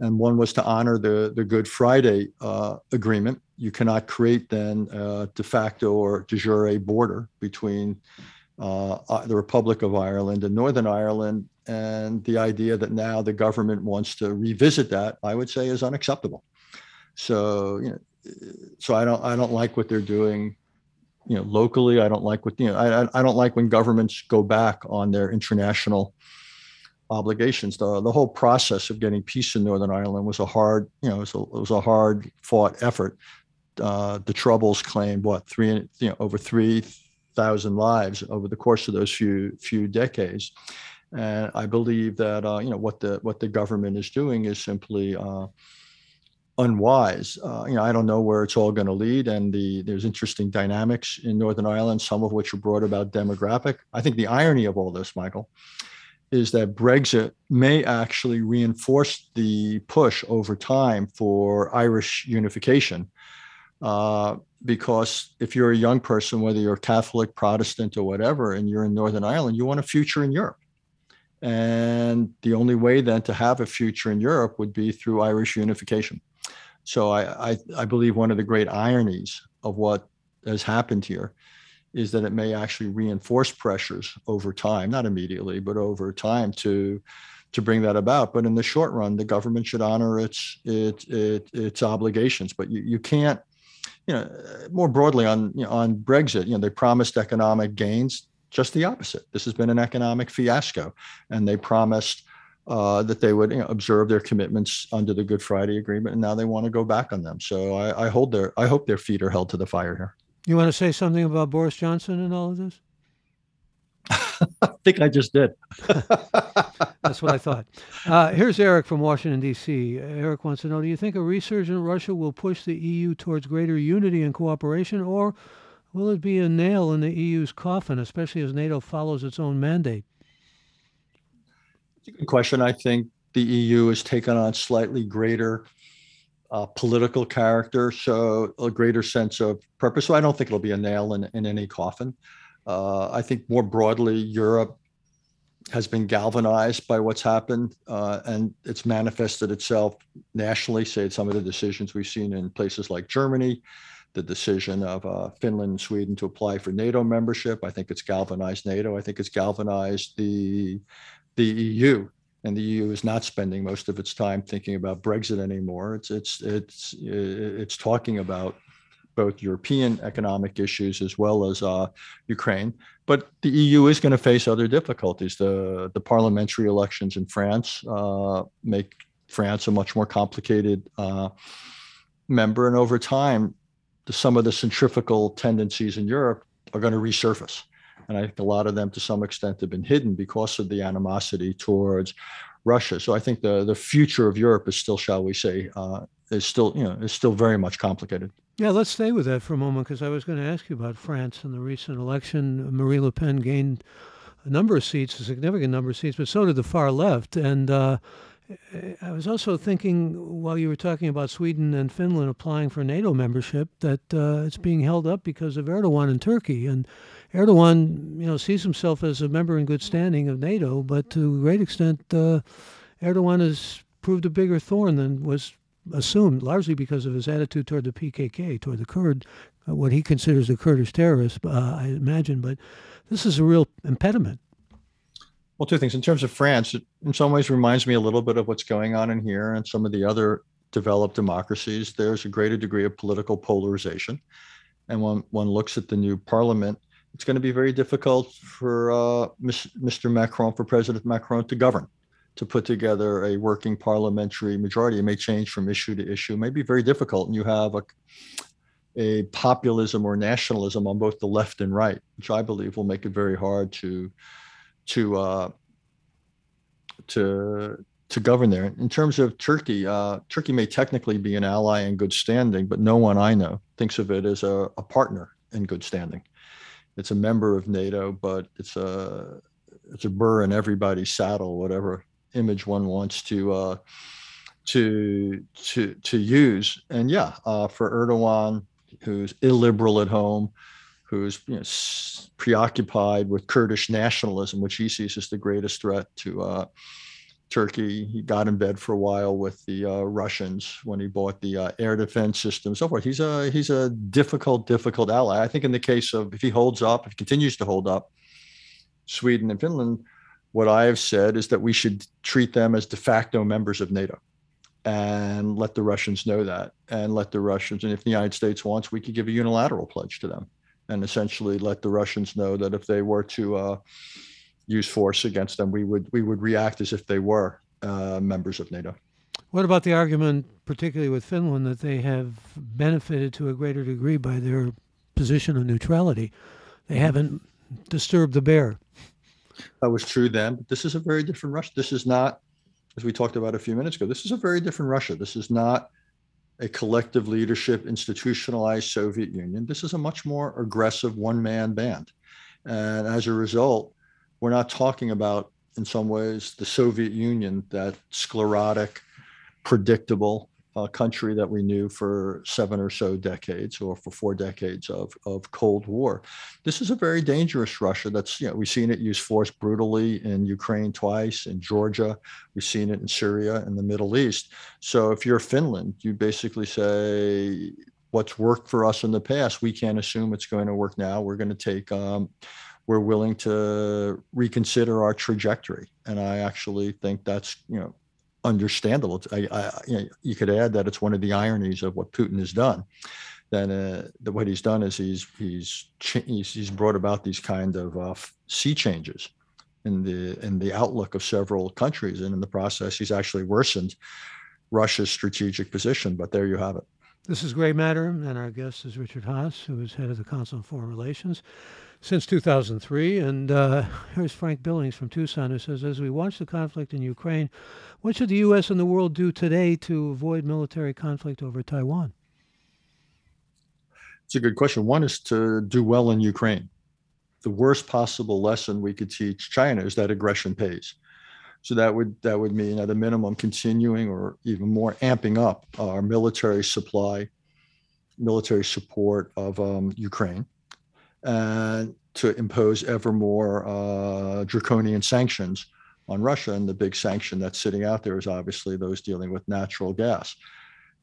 B: and one was to honor the the Good Friday uh, Agreement. You cannot create then a de facto or de jure border between uh, the Republic of Ireland and Northern Ireland, and the idea that now the government wants to revisit that, I would say, is unacceptable. So you know, so I don't I don't like what they're doing you know locally i don't like what you know i i don't like when governments go back on their international obligations. The, the whole process of getting peace in northern ireland was a hard you know it was a, it was a hard fought effort. Uh, the troubles claimed what three you know over three thousand lives over the course of those few few decades. And i believe that uh, you know what the what the government is doing is simply uh, unwise. Uh, you know, I don't know where it's all going to lead, and the there's interesting dynamics in Northern Ireland, some of which are brought about demographic. I think the irony of all this, Michael, is that Brexit may actually reinforce the push over time for Irish unification. Uh, because if you're a young person, whether you're Catholic, Protestant, or whatever, and you're in Northern Ireland, you want a future in Europe. And the only way then to have a future in Europe would be through Irish unification. So I, I, I believe one of the great ironies of what has happened here is that it may actually reinforce pressures over time, not immediately, but over time to to bring that about. But in the short run, the government should honor its its its, its obligations. But you, you can't, you know, more broadly on you know, on Brexit, you know, they promised economic gains. Just the opposite. This has been an economic fiasco, and they promised uh, that they would you know, observe their commitments under the Good Friday Agreement, and now they want to go back on them. So I, I hold their I hope their feet are held to the fire here.
A: You want to say something about Boris Johnson and all of this?
B: I think I just did.
A: That's what I thought. Uh, here's Eric from Washington, D.C. Eric wants to know Do you think a resurgent Russia will push the EU towards greater unity and cooperation, or will it be a nail in the EU's coffin, especially as NATO follows its own mandate?
B: It's a good question. I think the EU has taken on slightly greater uh, political character, so a greater sense of purpose. So I don't think it'll be a nail in, in any coffin. Uh, I think more broadly, Europe has been galvanized by what's happened, uh, and it's manifested itself nationally. Say some of the decisions we've seen in places like Germany, the decision of uh, Finland and Sweden to apply for NATO membership. I think it's galvanized NATO. I think it's galvanized the the EU, and the EU is not spending most of its time thinking about Brexit anymore. It's it's it's it's talking about both European economic issues as well as uh, Ukraine. But the EU is going to face other difficulties. The the parliamentary elections in France uh, make France a much more complicated uh, member. And over time, the, some of the centrifugal tendencies in Europe are going to resurface. And I think a lot of them, to some extent, have been hidden because of the animosity towards Russia. So I think the the future of Europe is still, shall we say, uh, is still you know is still very much complicated.
A: Yeah, let's stay with that for a moment because I was going to ask you about France and the recent election. Marine Le Pen gained a number of seats, a significant number of seats, but so did the far left. And uh, I was also thinking while you were talking about Sweden and Finland applying for NATO membership that uh, it's being held up because of Erdogan in Turkey. And Erdogan, you know, sees himself as a member in good standing of NATO, but to a great extent, uh, Erdogan has proved a bigger thorn than was assumed, largely because of his attitude toward the PKK, toward the Kurd, uh, what he considers the Kurdish terrorists, uh, I imagine. But this is a real impediment.
B: Well, two things. In terms of France, it in some ways reminds me a little bit of what's going on in here and some of the other developed democracies. There's a greater degree of political polarization. And when one looks at the new parliament, it's going to be very difficult for uh, Mr. Macron, for President Macron to govern, to put together a working parliamentary majority. It may change from issue to issue, it may be very difficult. And you have a, a populism or nationalism on both the left and right, which I believe will make it very hard to to uh, to to govern there. In terms of Turkey, uh, Turkey may technically be an ally in good standing, but no one I know thinks of it as a, a partner in good standing. It's a member of NATO, but it's a it's a burr in everybody's saddle, whatever image one wants to uh, to to to use. And yeah, uh, for Erdogan, who's illiberal at home, who's you know, preoccupied with Kurdish nationalism, which he sees as the greatest threat to uh, Turkey. He got in bed for a while with the uh, Russians when he bought the uh, air defense system, so forth. He's a he's a difficult, difficult ally. I think in the case of if he holds up, if he continues to hold up, Sweden and Finland, what I have said is that we should treat them as de facto members of NATO and let the Russians know that and let the Russians, and if the United States wants, we could give a unilateral pledge to them and essentially let the Russians know that if they were to uh, use force against them, we would we would react as if they were uh, members of NATO.
A: What about the argument, particularly with Finland, that they have benefited to a greater degree by their position of neutrality? They haven't disturbed the bear.
B: That was true then, but this is a very different Russia. This is not, as we talked about a few minutes ago, this is a very different Russia. This is not a collective leadership, institutionalized Soviet Union. This is a much more aggressive one man band. And as a result, we're not talking about, in some ways, the Soviet Union, that sclerotic, predictable, uh, country that we knew for seven or so decades or for four decades of, of Cold War. This is a very dangerous Russia that's, you know, we've seen it use force brutally in Ukraine twice, in Georgia, we've seen it in Syria, in the Middle East. So if you're Finland, you basically say, what's worked for us in the past, we can't assume it's going to work now. We're going to take, um, we're willing to reconsider our trajectory. And I actually think that's, you know, understandable. I, I, you, know, you could add that it's one of the ironies of what Putin has done. Then uh, the, what he's done is he's he's he's, brought about these kind of uh, sea changes in the in the outlook of several countries, and in the process, he's actually worsened Russia's strategic position. But there you have it.
A: This is Gray Matter, and our guest is Richard Haass, who is head of the Council on Foreign Relations since 2003. And uh, here's Frank Billings from Tucson, who says, as we watch the conflict in Ukraine, what should the U.S. and the world do today to avoid military conflict over Taiwan?
B: It's a good question. One is to do well in Ukraine. The worst possible lesson we could teach China is that aggression pays. So that would that would mean at a minimum continuing or even more amping up our military supply, military support of um, Ukraine and to impose ever more uh, draconian sanctions on Russia. And the big sanction that's sitting out there is obviously those dealing with natural gas.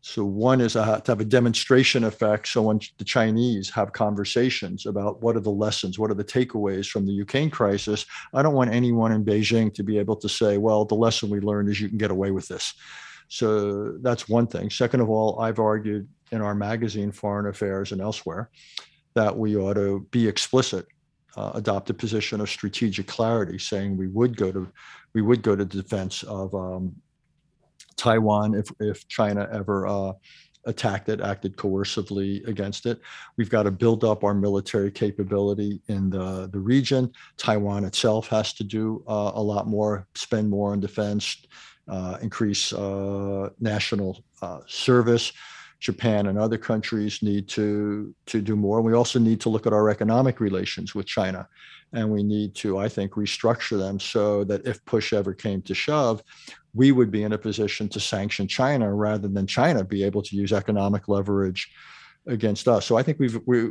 B: So one is to have a demonstration effect. So when the Chinese have conversations about what are the lessons, what are the takeaways from the Ukraine crisis, I don't want anyone in Beijing to be able to say, well, the lesson we learned is you can get away with this. So that's one thing. Second of all, I've argued in our magazine, Foreign Affairs and elsewhere, that we ought to be explicit, uh, adopt a position of strategic clarity, saying we would go to we would go to defense of um, Taiwan if if China ever uh, attacked it, acted coercively against it. We've got to build up our military capability in the, the region. Taiwan itself has to do uh, a lot more, spend more on defense, uh, increase uh, national uh, service. Japan and other countries need to to do more. We also need to look at our economic relations with China, and we need to, I think, restructure them so that if push ever came to shove, we would be in a position to sanction China rather than China be able to use economic leverage against us. So I think we've we,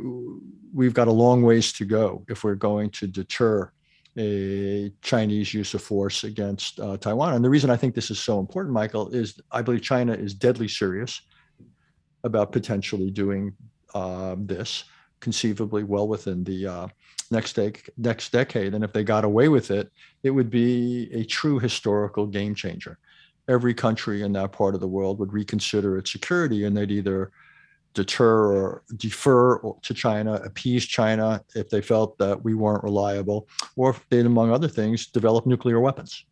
B: we've got a long ways to go if we're going to deter a Chinese use of force against uh, Taiwan. And the reason I think this is so important, Michael, is I believe China is deadly serious about potentially doing uh, this, conceivably well within the uh, next next decade. And if they got away with it, it would be a true historical game changer. Every country in that part of the world would reconsider its security, and they'd either deter or defer to China, appease China if they felt that we weren't reliable, or if they'd, among other things, develop nuclear weapons.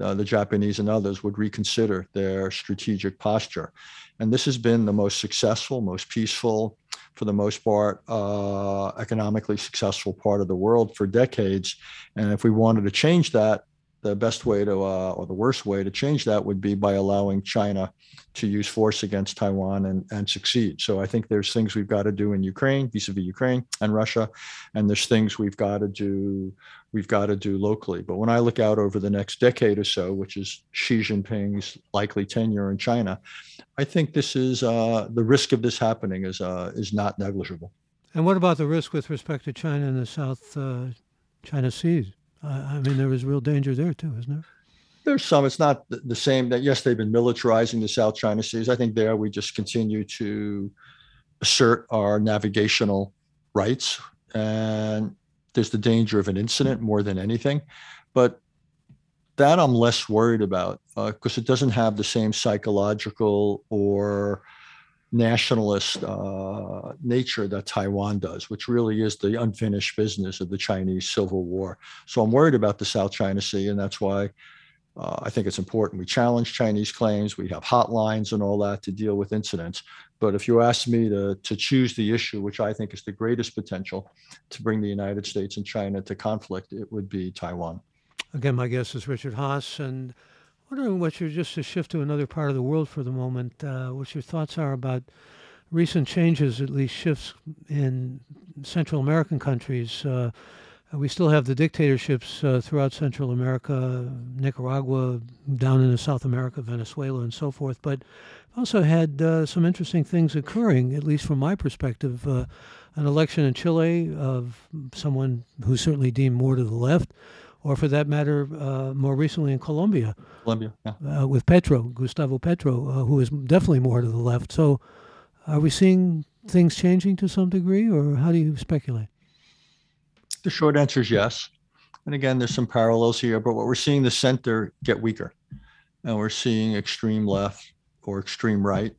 B: Uh, the Japanese and others would reconsider their strategic posture. And this has been the most successful, most peaceful, for the most part, uh, economically successful part of the world for decades. And if we wanted to change that, the best way to, uh, or the worst way to change that would be by allowing China to use force against Taiwan and, and succeed. So I think there's things we've got to do in Ukraine, vis-a-vis Ukraine and Russia, and there's things we've got to do, we've got to do locally. But when I look out over the next decade or so, which is Xi Jinping's likely tenure in China, I think this is uh, the risk of this happening is uh, is not negligible.
A: And what about the risk with respect to China in the South uh, China Sea? I mean, there is real danger there too, isn't there?
B: There's some. It's not the same. That yes, they've been militarizing the South China Seas. I think there we just continue to assert our navigational rights, and there's the danger of an incident more than anything. But that I'm less worried about because uh, it doesn't have the same psychological or nationalist uh, nature that Taiwan does, which really is the unfinished business of the Chinese Civil War. So I'm worried about the South China Sea, and that's why uh, I think it's important. We challenge Chinese claims. We have hotlines and all that to deal with incidents. But if you ask me to, to choose the issue, which I think is the greatest potential to bring the United States and China to conflict, it would be Taiwan.
A: Again, my guest is Richard Haass, and wondering what your just to shift to another part of the world for the moment. Uh, what your thoughts are about recent changes, at least shifts in Central American countries. Uh, we still have the dictatorships uh, throughout Central America, Nicaragua, down into South America, Venezuela, and so forth. But also had uh, some interesting things occurring, at least from my perspective. Uh, an election in Chile of someone who's certainly deemed more to the left or for that matter, uh, more recently in Colombia.
B: Colombia, yeah.
A: Uh, with Petro, Gustavo Petro, uh, who is definitely more to the left. So, are we seeing things changing to some degree, or how do you speculate?
B: The short answer is yes. And again, there's some parallels here, but what we're seeing the center get weaker, and we're seeing extreme left or extreme right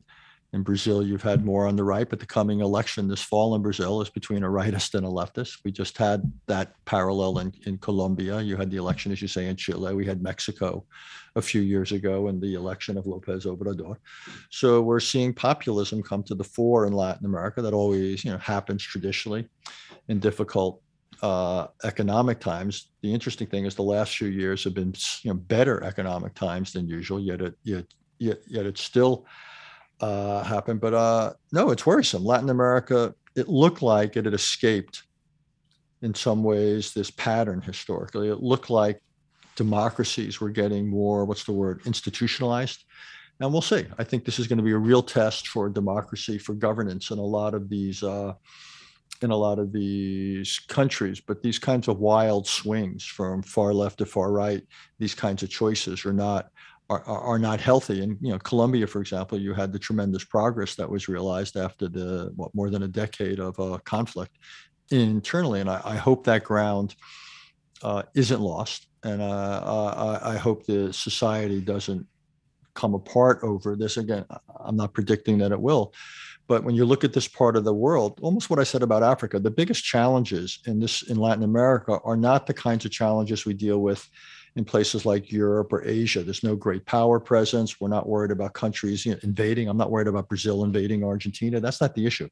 B: in Brazil, you've had more on the right, but the coming election this fall in Brazil is between a rightist and a leftist. We just had that parallel in, in Colombia. You had the election, as you say, in Chile. We had Mexico a few years ago and the election of Lopez Obrador. So we're seeing populism come to the fore in Latin America. That always, you know, happens traditionally in difficult uh, economic times. The interesting thing is the last few years have been, you know, better economic times than usual. Yet it, yet, yet, yet it's still uh, happen. But uh, no, it's worrisome. Latin America, it looked like it had escaped in some ways this pattern historically. It looked like democracies were getting more, what's the word, institutionalized. And we'll see. I think this is going to be a real test for democracy, for governance in a lot of these. Uh, in a lot of these countries, but these kinds of wild swings from far left to far right, these kinds of choices are not are, are not healthy. And you know, Colombia, for example, you had the tremendous progress that was realized after the what more than a decade of uh, conflict internally, and I, I hope that ground uh, isn't lost. And uh, I, I hope the society doesn't come apart over this. Again, I'm not predicting that it will, but when you look at this part of the world, almost what I said about Africa, the biggest challenges in this in Latin America are not the kinds of challenges we deal with in places like Europe or Asia. There's no great power presence. We're not worried about countries you know, invading. I'm not worried about Brazil invading Argentina. That's not the issue.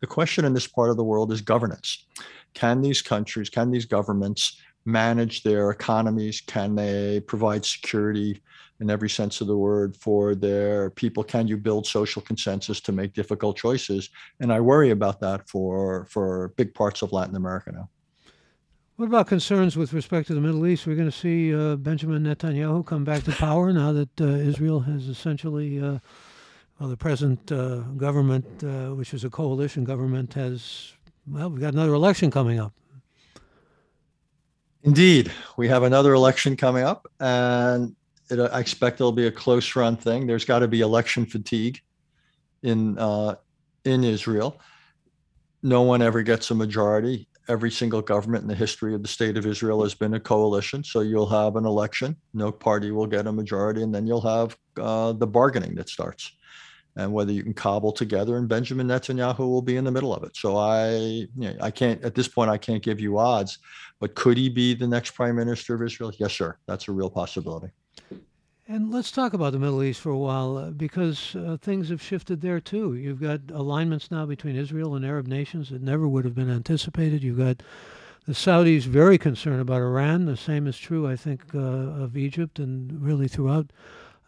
B: The question in this part of the world is governance. Can these countries, can these governments manage their economies? Can they provide security in every sense of the word for their people? Can you build social consensus to make difficult choices? And I worry about that for for big parts of Latin America now.
A: What about concerns with respect to the Middle East? We're going to see uh, Benjamin Netanyahu come back to power now that uh, Israel has essentially, uh, well, the present uh, government, uh, which is a coalition government, has, well, we've got another election coming up.
B: Indeed, we have another election coming up, and it, I expect it'll be a close run thing. There's got to be election fatigue in uh, in Israel. No one ever gets a majority. Every single government in the history of the state of Israel has been a coalition. So you'll have an election, no party will get a majority, and then you'll have uh, the bargaining that starts and whether you can cobble together and Benjamin Netanyahu will be in the middle of it. So I you know, I can't at this point I can't give you odds, but could he be the next prime minister of Israel? Yes, sir. That's a real possibility.
A: And let's talk about the Middle East for a while uh, because uh, things have shifted there too. You've got alignments now between Israel and Arab nations that never would have been anticipated. You've got the Saudis very concerned about Iran. The same is true, I think, uh, of Egypt and really throughout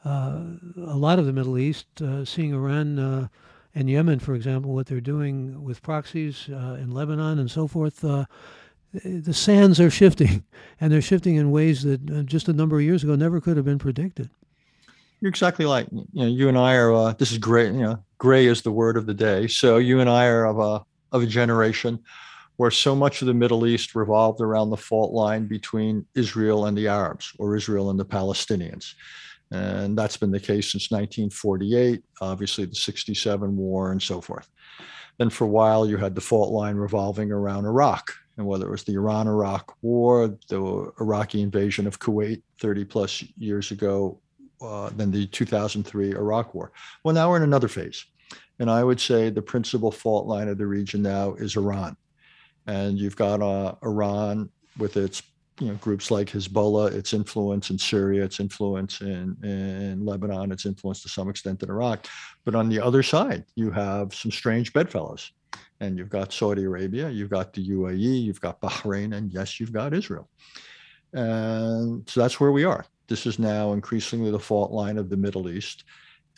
A: uh, a lot of the Middle East, uh, seeing Iran uh, and Yemen, for example, what they're doing with proxies in Lebanon and so forth the sands are shifting, and they're shifting in ways that uh, just a number of years ago never could have been predicted.
B: You're exactly like you know. You and I are. Uh, this is great. You know, gray is the word of the day. So you and I are of a of a generation where so much of the Middle East revolved around the fault line between Israel and the Arabs, or Israel and the Palestinians. And that's been the case since 1948, obviously the 67 war and so forth. Then for a while, you had the fault line revolving around Iraq, and whether it was the Iran Iraq war, the Iraqi invasion of Kuwait 30 plus years ago, uh, then the 2003 Iraq war. Well, now we're in another phase. And I would say the principal fault line of the region now is Iran. And you've got uh, Iran with its you know groups like Hezbollah, its influence in Syria, its influence in, in Lebanon, its influence to some extent in Iraq. But on the other side, you have some strange bedfellows. And you've got Saudi Arabia, you've got the UAE, you've got Bahrain, and yes, you've got Israel. And so that's where we are. This is now increasingly the fault line of the Middle East.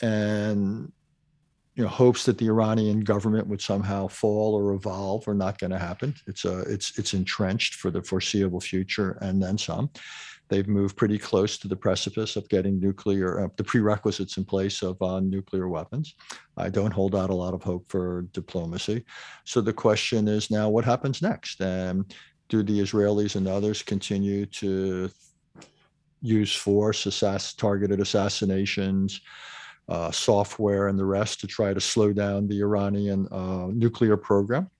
B: And you know hopes that the Iranian government would somehow fall or evolve are not going to happen. It's a it's it's entrenched for the foreseeable future and then some. They've moved pretty close to the precipice of getting nuclear uh, the prerequisites in place of uh, nuclear weapons. I don't hold out a lot of hope for diplomacy. So the question is now what happens next? And do the Israelis and others continue to use force, assass- targeted assassinations? uh, software and the rest to try to slow down the Iranian uh, nuclear program.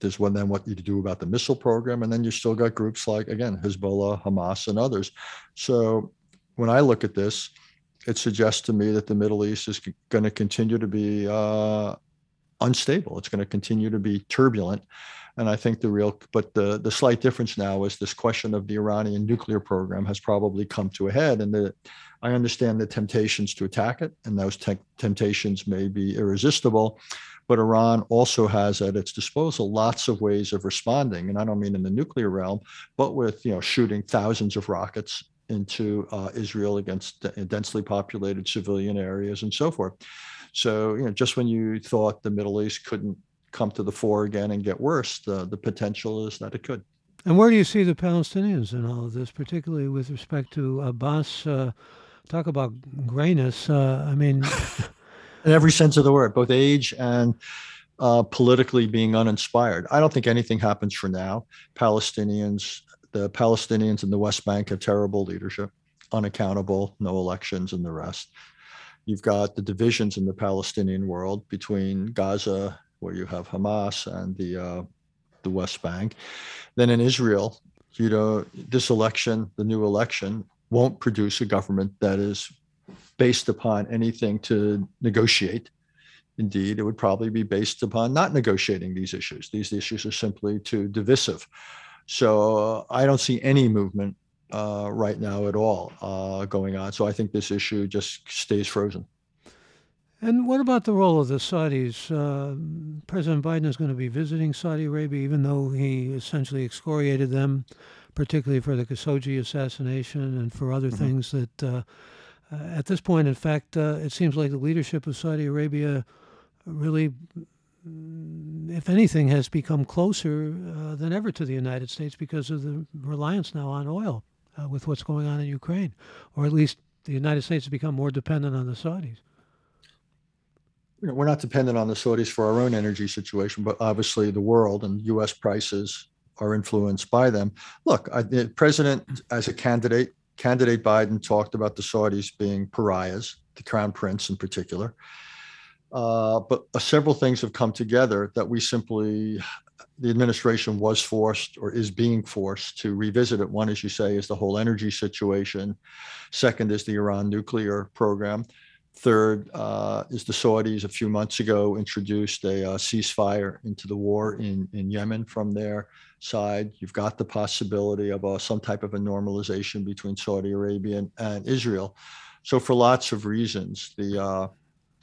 B: There's one then what you do about the missile program, and then you still got groups like again Hezbollah, Hamas, and others. So when I look at this, it suggests to me that the Middle East is going to continue to be uh, unstable. It's going to continue to be turbulent. And I think the real, but the, the slight difference now is this question of the Iranian nuclear program has probably come to a head. And the, I understand the temptations to attack it, and those te- temptations may be irresistible. But Iran also has at its disposal lots of ways of responding, and I don't mean in the nuclear realm, but with you know shooting thousands of rockets into uh, Israel against densely populated civilian areas and so forth. So, you know, just when you thought the Middle East couldn't come to the fore again and get worse, the, the potential is that it could.
A: And where do you see the Palestinians in all of this, particularly with respect to Abbas? Uh, talk about grayness. Uh, I mean,
B: in every sense of the word, both age and uh, politically being uninspired. I don't think anything happens for now. Palestinians, the Palestinians in the West Bank have terrible leadership, unaccountable, no elections, and the rest. You've got the divisions in the Palestinian world between Gaza, where you have Hamas, and the uh, the West Bank. Then in Israel, you know, this election, the new election, won't produce a government that is based upon anything to negotiate. Indeed, it would probably be based upon not negotiating these issues. These issues are simply too divisive. So uh, I don't see any movement uh, right now at all uh, going on. So I think this issue just stays frozen.
A: And what about the role of the Saudis? Uh, President Biden is going to be visiting Saudi Arabia, even though he essentially excoriated them, particularly for the Khashoggi assassination and for other
B: Mhm.
A: things that, uh, at this point, in fact, uh, it seems like the leadership of Saudi Arabia really, mm, if anything, has become closer uh, than ever to the United States because of the reliance now on oil uh, with what's going on in Ukraine. Or at least the United States has become more dependent on the Saudis.
B: You know, we're not dependent on the Saudis for our own energy situation, but obviously the world and U.S. prices are influenced by them. Look, I, the president, as a candidate, candidate Biden talked about the Saudis being pariahs, the crown prince in particular. Uh, but uh, several things have come together that we simply, the administration was forced or is being forced to revisit it. One, as you say, is the whole energy situation. Second is the Iran nuclear program. Third uh, is the Saudis a few months ago introduced a uh, ceasefire into the war in, in Yemen from their side. You've got the possibility of uh, some type of a normalization between Saudi Arabia and, and Israel. So, for lots of reasons, the uh,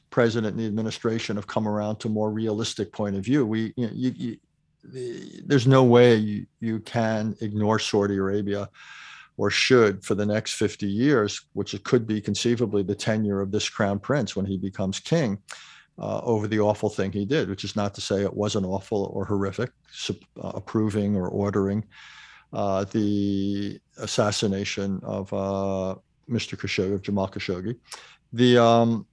B: president and the administration have come around to a more realistic point of view. We, you know, you, you, the, there's no way you, you can ignore Saudi Arabia or should for the next 50 years, which could be conceivably the tenure of this crown prince when he becomes king, uh, over the awful thing he did, which is not to say it wasn't awful or horrific, sup- uh, approving or ordering uh, the assassination of uh, Mr. Khashoggi, of Jamal Khashoggi. The, um,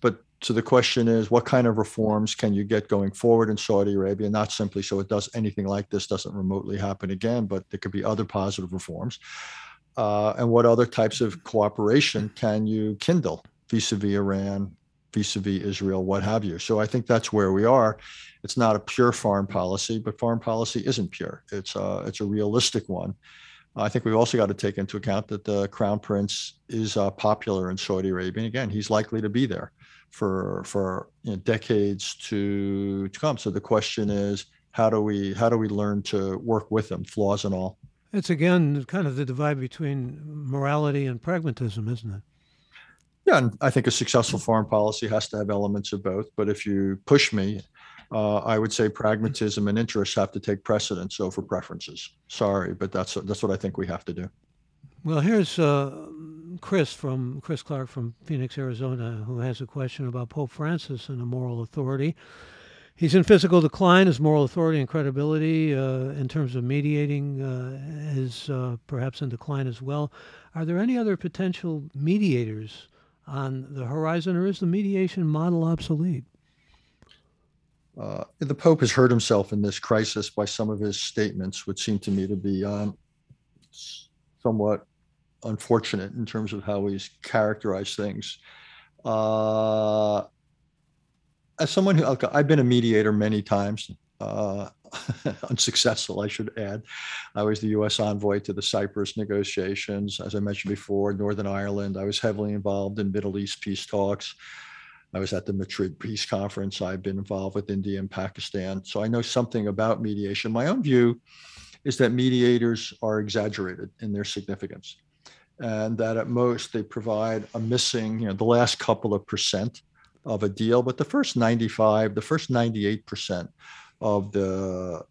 B: but so the question is, what kind of reforms can you get going forward in Saudi Arabia? Not simply so it does anything like this doesn't remotely happen again, but there could be other positive reforms. Uh, and what other types of cooperation can you kindle vis-a-vis Iran, vis-a-vis Israel, what have you? So I think that's where we are. It's not a pure foreign policy, but foreign policy isn't pure. It's a, it's a realistic one. I think we've also got to take into account that the crown prince is uh, popular in Saudi Arabia. And again, he's likely to be there for for you know, decades to to come. So the question is, how do we how do we learn to work with them, flaws and all?
A: It's again kind of the divide between morality and pragmatism, isn't it?
B: Yeah, and I think a successful foreign policy has to have elements of both. But if you push me, uh, I would say pragmatism and interests have to take precedence over preferences. Sorry, but that's that's what I think we have to do.
A: Well, here's uh, Chris from Chris Clark from Phoenix, Arizona, who has a question about Pope Francis and a moral authority. He's in physical decline. His moral authority and credibility, uh, in terms of mediating, uh, is uh, perhaps in decline as well. Are there any other potential mediators on the horizon, or is the mediation model obsolete?
B: Uh, the Pope has hurt himself in this crisis by some of his statements, which seem to me to be um, somewhat unfortunate in terms of how he's characterized things. Uh, as someone who I've been a mediator many times, uh, unsuccessful, I should add. I was the U.S. envoy to the Cyprus negotiations, as I mentioned before, Northern Ireland. I was heavily involved in Middle East peace talks. I was at the Madrid Peace Conference. I've been involved with India and Pakistan. So I know something about mediation. My own view is that mediators are exaggerated in their significance and that at most they provide a missing, you know, the last couple of percent of a deal, but the first 95, the first 98% of the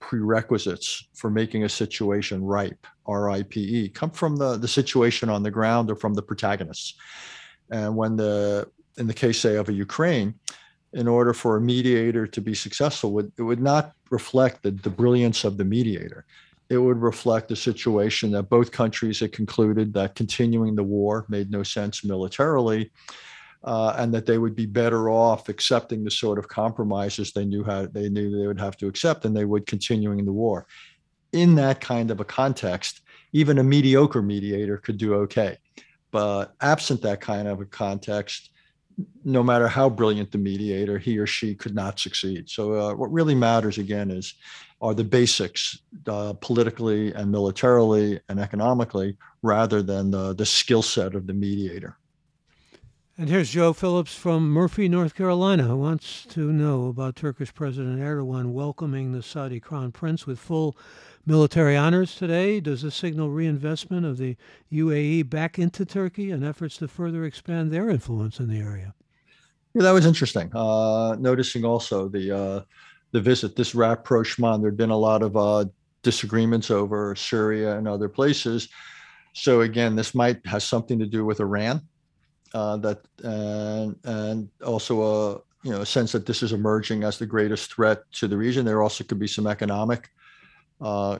B: prerequisites for making a situation ripe, R-I-P-E, come from the, the situation on the ground or from the protagonists. And when the, in the case, say, of a Ukraine, in order for a mediator to be successful, would, it would not reflect the, the brilliance of the mediator it would reflect a situation that both countries had concluded that continuing the war made no sense militarily, uh, and that they would be better off accepting the sort of compromises they knew how they knew they would have to accept than they would continuing the war. In that kind of a context, even a mediocre mediator could do okay. But absent that kind of a context, no matter how brilliant the mediator, he or she could not succeed. So, uh, what really matters again is are the basics uh, politically and militarily and economically rather than the, the skill set of the mediator.
A: And here's Joe Phillips from Murphy, North Carolina, who wants to know about Turkish President Erdogan welcoming the Saudi crown prince with full military honors today. Does this signal reinvestment of the UAE back into Turkey and efforts to further expand their influence in the area?
B: Yeah, that was interesting. Uh, noticing also the uh, the visit, this rapprochement. There'd been a lot of uh, disagreements over Syria and other places. So again, this might have something to do with Iran uh, that and and also a you know a sense that this is emerging as the greatest threat to the region. There also could be some economic uh,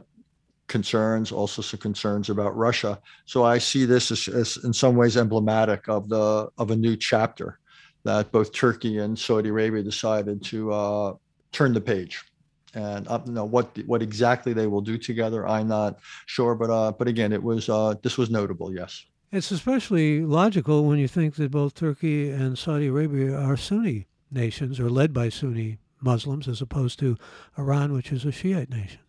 B: concerns, also some concerns about Russia. So I see this as, as, in some ways emblematic of the of a new chapter that both Turkey and Saudi Arabia decided to uh, turn the page. And know what what exactly they will do together, I'm not sure. But uh, but again, it was uh, this was notable. Yes.
A: It's especially logical when you think that both Turkey and Saudi Arabia are Sunni nations or led by Sunni Muslims as opposed to Iran, which is a Shiite nation.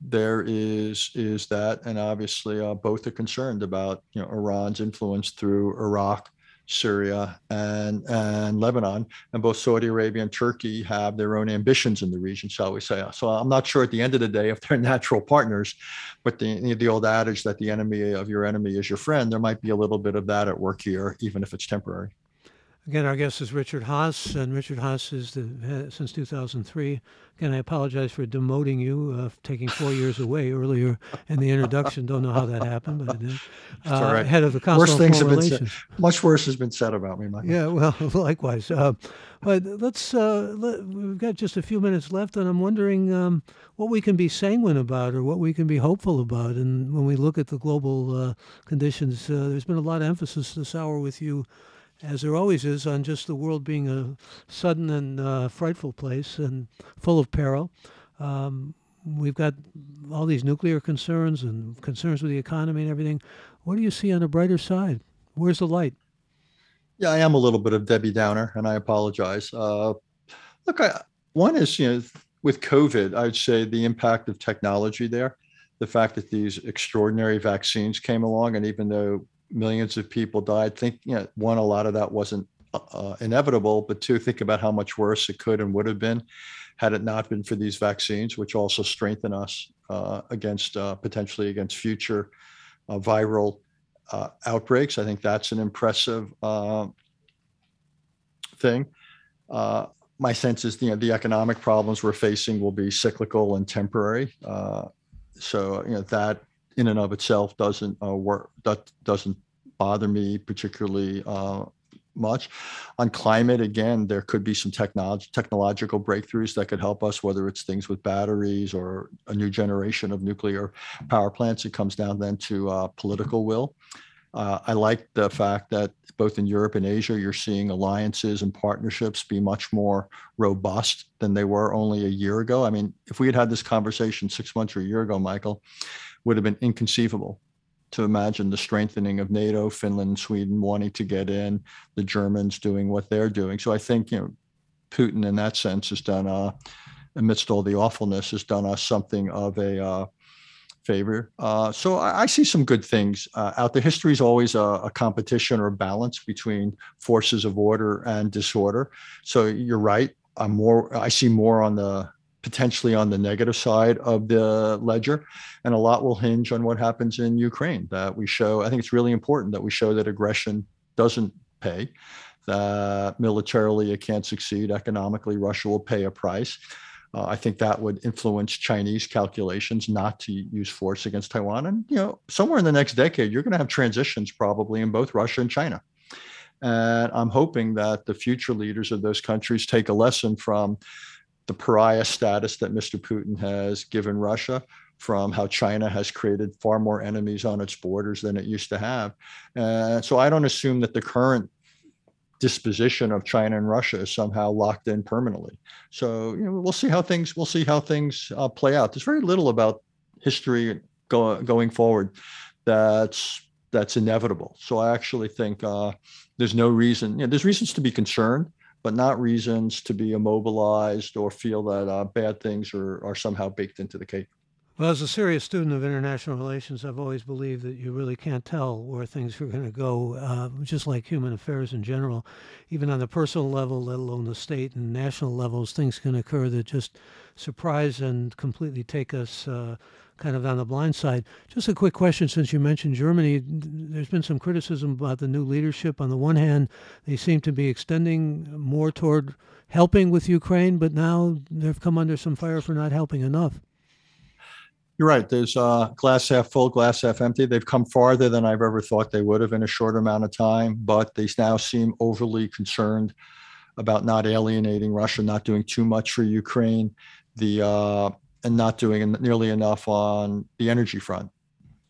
B: There is is that, and obviously uh, both are concerned about you know Iran's influence through Iraq, Syria, and and Lebanon, and both Saudi Arabia and Turkey have their own ambitions in the region, shall we say? So I'm not sure at the end of the day if they're natural partners, but the the old adage that the enemy of your enemy is your friend, there might be a little bit of that at work here, even if it's temporary.
A: Again, our guest is Richard Haass, and Richard Haass is the since 2003. Again, I apologize for demoting you, uh, taking four years away earlier in the introduction. Don't know how that happened, but I did. Uh,
B: right.
A: Head of the Council
B: Worse
A: on
B: things
A: Foreign
B: have been said. Much worse has been said about me, Michael.
A: Yeah, well, likewise. Uh, but let's. Uh, let, we've got just a few minutes left, and I'm wondering um, what we can be sanguine about, or what we can be hopeful about. And when we look at the global uh, conditions, uh, there's been a lot of emphasis this hour with you as there always is, on just the world being a sudden and uh, frightful place and full of peril. Um, we've got all these nuclear concerns and concerns with the economy and everything. What do you see on the brighter side? Where's the light?
B: Yeah, I am a little bit of Debbie Downer, and I apologize. Uh, look, I, one is you know with COVID, I'd say the impact of technology there, the fact that these extraordinary vaccines came along, and even though millions of people died. Think, you know, one, a lot of that wasn't uh, inevitable, but two, think about how much worse it could and would have been had it not been for these vaccines, which also strengthen us uh, against uh, potentially against future uh, viral uh, outbreaks. I think that's an impressive uh, thing. my sense is, you know, the economic problems we're facing will be cyclical and temporary. so, you know, that in and of itself doesn't uh, work. That doesn't bother me particularly uh, much. On climate, again, there could be some technology, technological breakthroughs that could help us, whether it's things with batteries or a new generation of nuclear power plants. It comes down then to uh, political will. Uh, I like the fact that both in Europe and Asia, you're seeing alliances and partnerships be much more robust than they were only a year ago. I mean, if we had had this conversation six months or a year ago, Michael, would have been inconceivable to imagine the strengthening of NATO, Finland, Sweden wanting to get in, the Germans doing what they're doing. So I think you know, Putin in that sense has done, uh, amidst all the awfulness, has done us something of a uh, favor. Uh, so I, I, see some good things uh, out there. History is always a, a, competition or a balance between forces of order and disorder. So you're right. I'm more. I see more on the potentially on the negative side of the ledger. And a lot will hinge on what happens in Ukraine. That we show, I think it's really important that we show that aggression doesn't pay, that militarily it can't succeed, economically, Russia will pay a price. Uh, I think that would influence Chinese calculations not to use force against Taiwan. And, you know, somewhere in the next decade, you're going to have transitions probably in both Russia and China. And I'm hoping that the future leaders of those countries take a lesson from the pariah status that Mr. Putin has given Russia from how China has created far more enemies on its borders than it used to have. So I don't assume that the current disposition of China and Russia is somehow locked in permanently. So you know, we'll see how things we'll see how things uh, play out. There's very little about history go, going forward that's that's inevitable. So I actually think uh, there's no reason. You know, there's reasons to be concerned, but not reasons to be immobilized or feel that uh, bad things are, are somehow baked into the cake.
A: Well, as a serious student of international relations, I've always believed that you really can't tell where things are going to go, uh, just like human affairs in general. Even on the personal level, let alone the state and national levels, things can occur that just surprise and completely take us uh, kind of on the blind side. Just a quick question since you mentioned Germany, there's been some criticism about the new leadership. On the one hand, they seem to be extending more toward helping with Ukraine, but now they've come under some fire for not helping enough.
B: You're right. There's uh, glass half full, glass half empty. They've come farther than I've ever thought they would have in a short amount of time, but they now seem overly concerned about not alienating Russia, not doing too much for Ukraine, the uh, and not doing nearly enough on the energy front.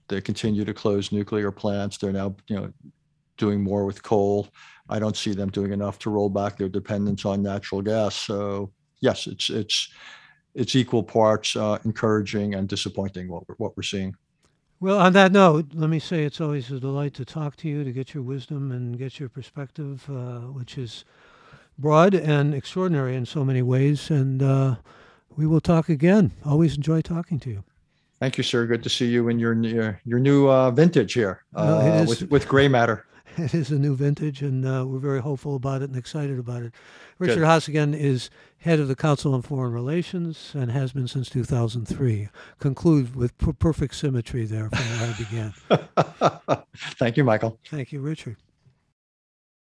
B: They continue to close nuclear plants. They're now, you know, doing more with coal. I don't see them doing enough to roll back their dependence on natural gas. So yes, it's it's it's equal parts uh, encouraging and disappointing what we're, what we're seeing.
A: Well, on that note, let me say it's always a delight to talk to you, to get your wisdom and get your perspective, uh, which is broad and extraordinary in so many ways. And uh, we will talk again. Always enjoy talking to you.
B: Thank you, sir. Good to see you in your your, your new uh, vintage here uh,
A: is-
B: with with gray matter.
A: It is a new vintage, and uh, we're very hopeful about it and excited about it. Richard.
B: Haass
A: again is head of the Council on Foreign Relations and has been since 2003. Conclude with per- perfect symmetry there from where I began.
B: Thank you, Michael.
A: Thank you, Richard.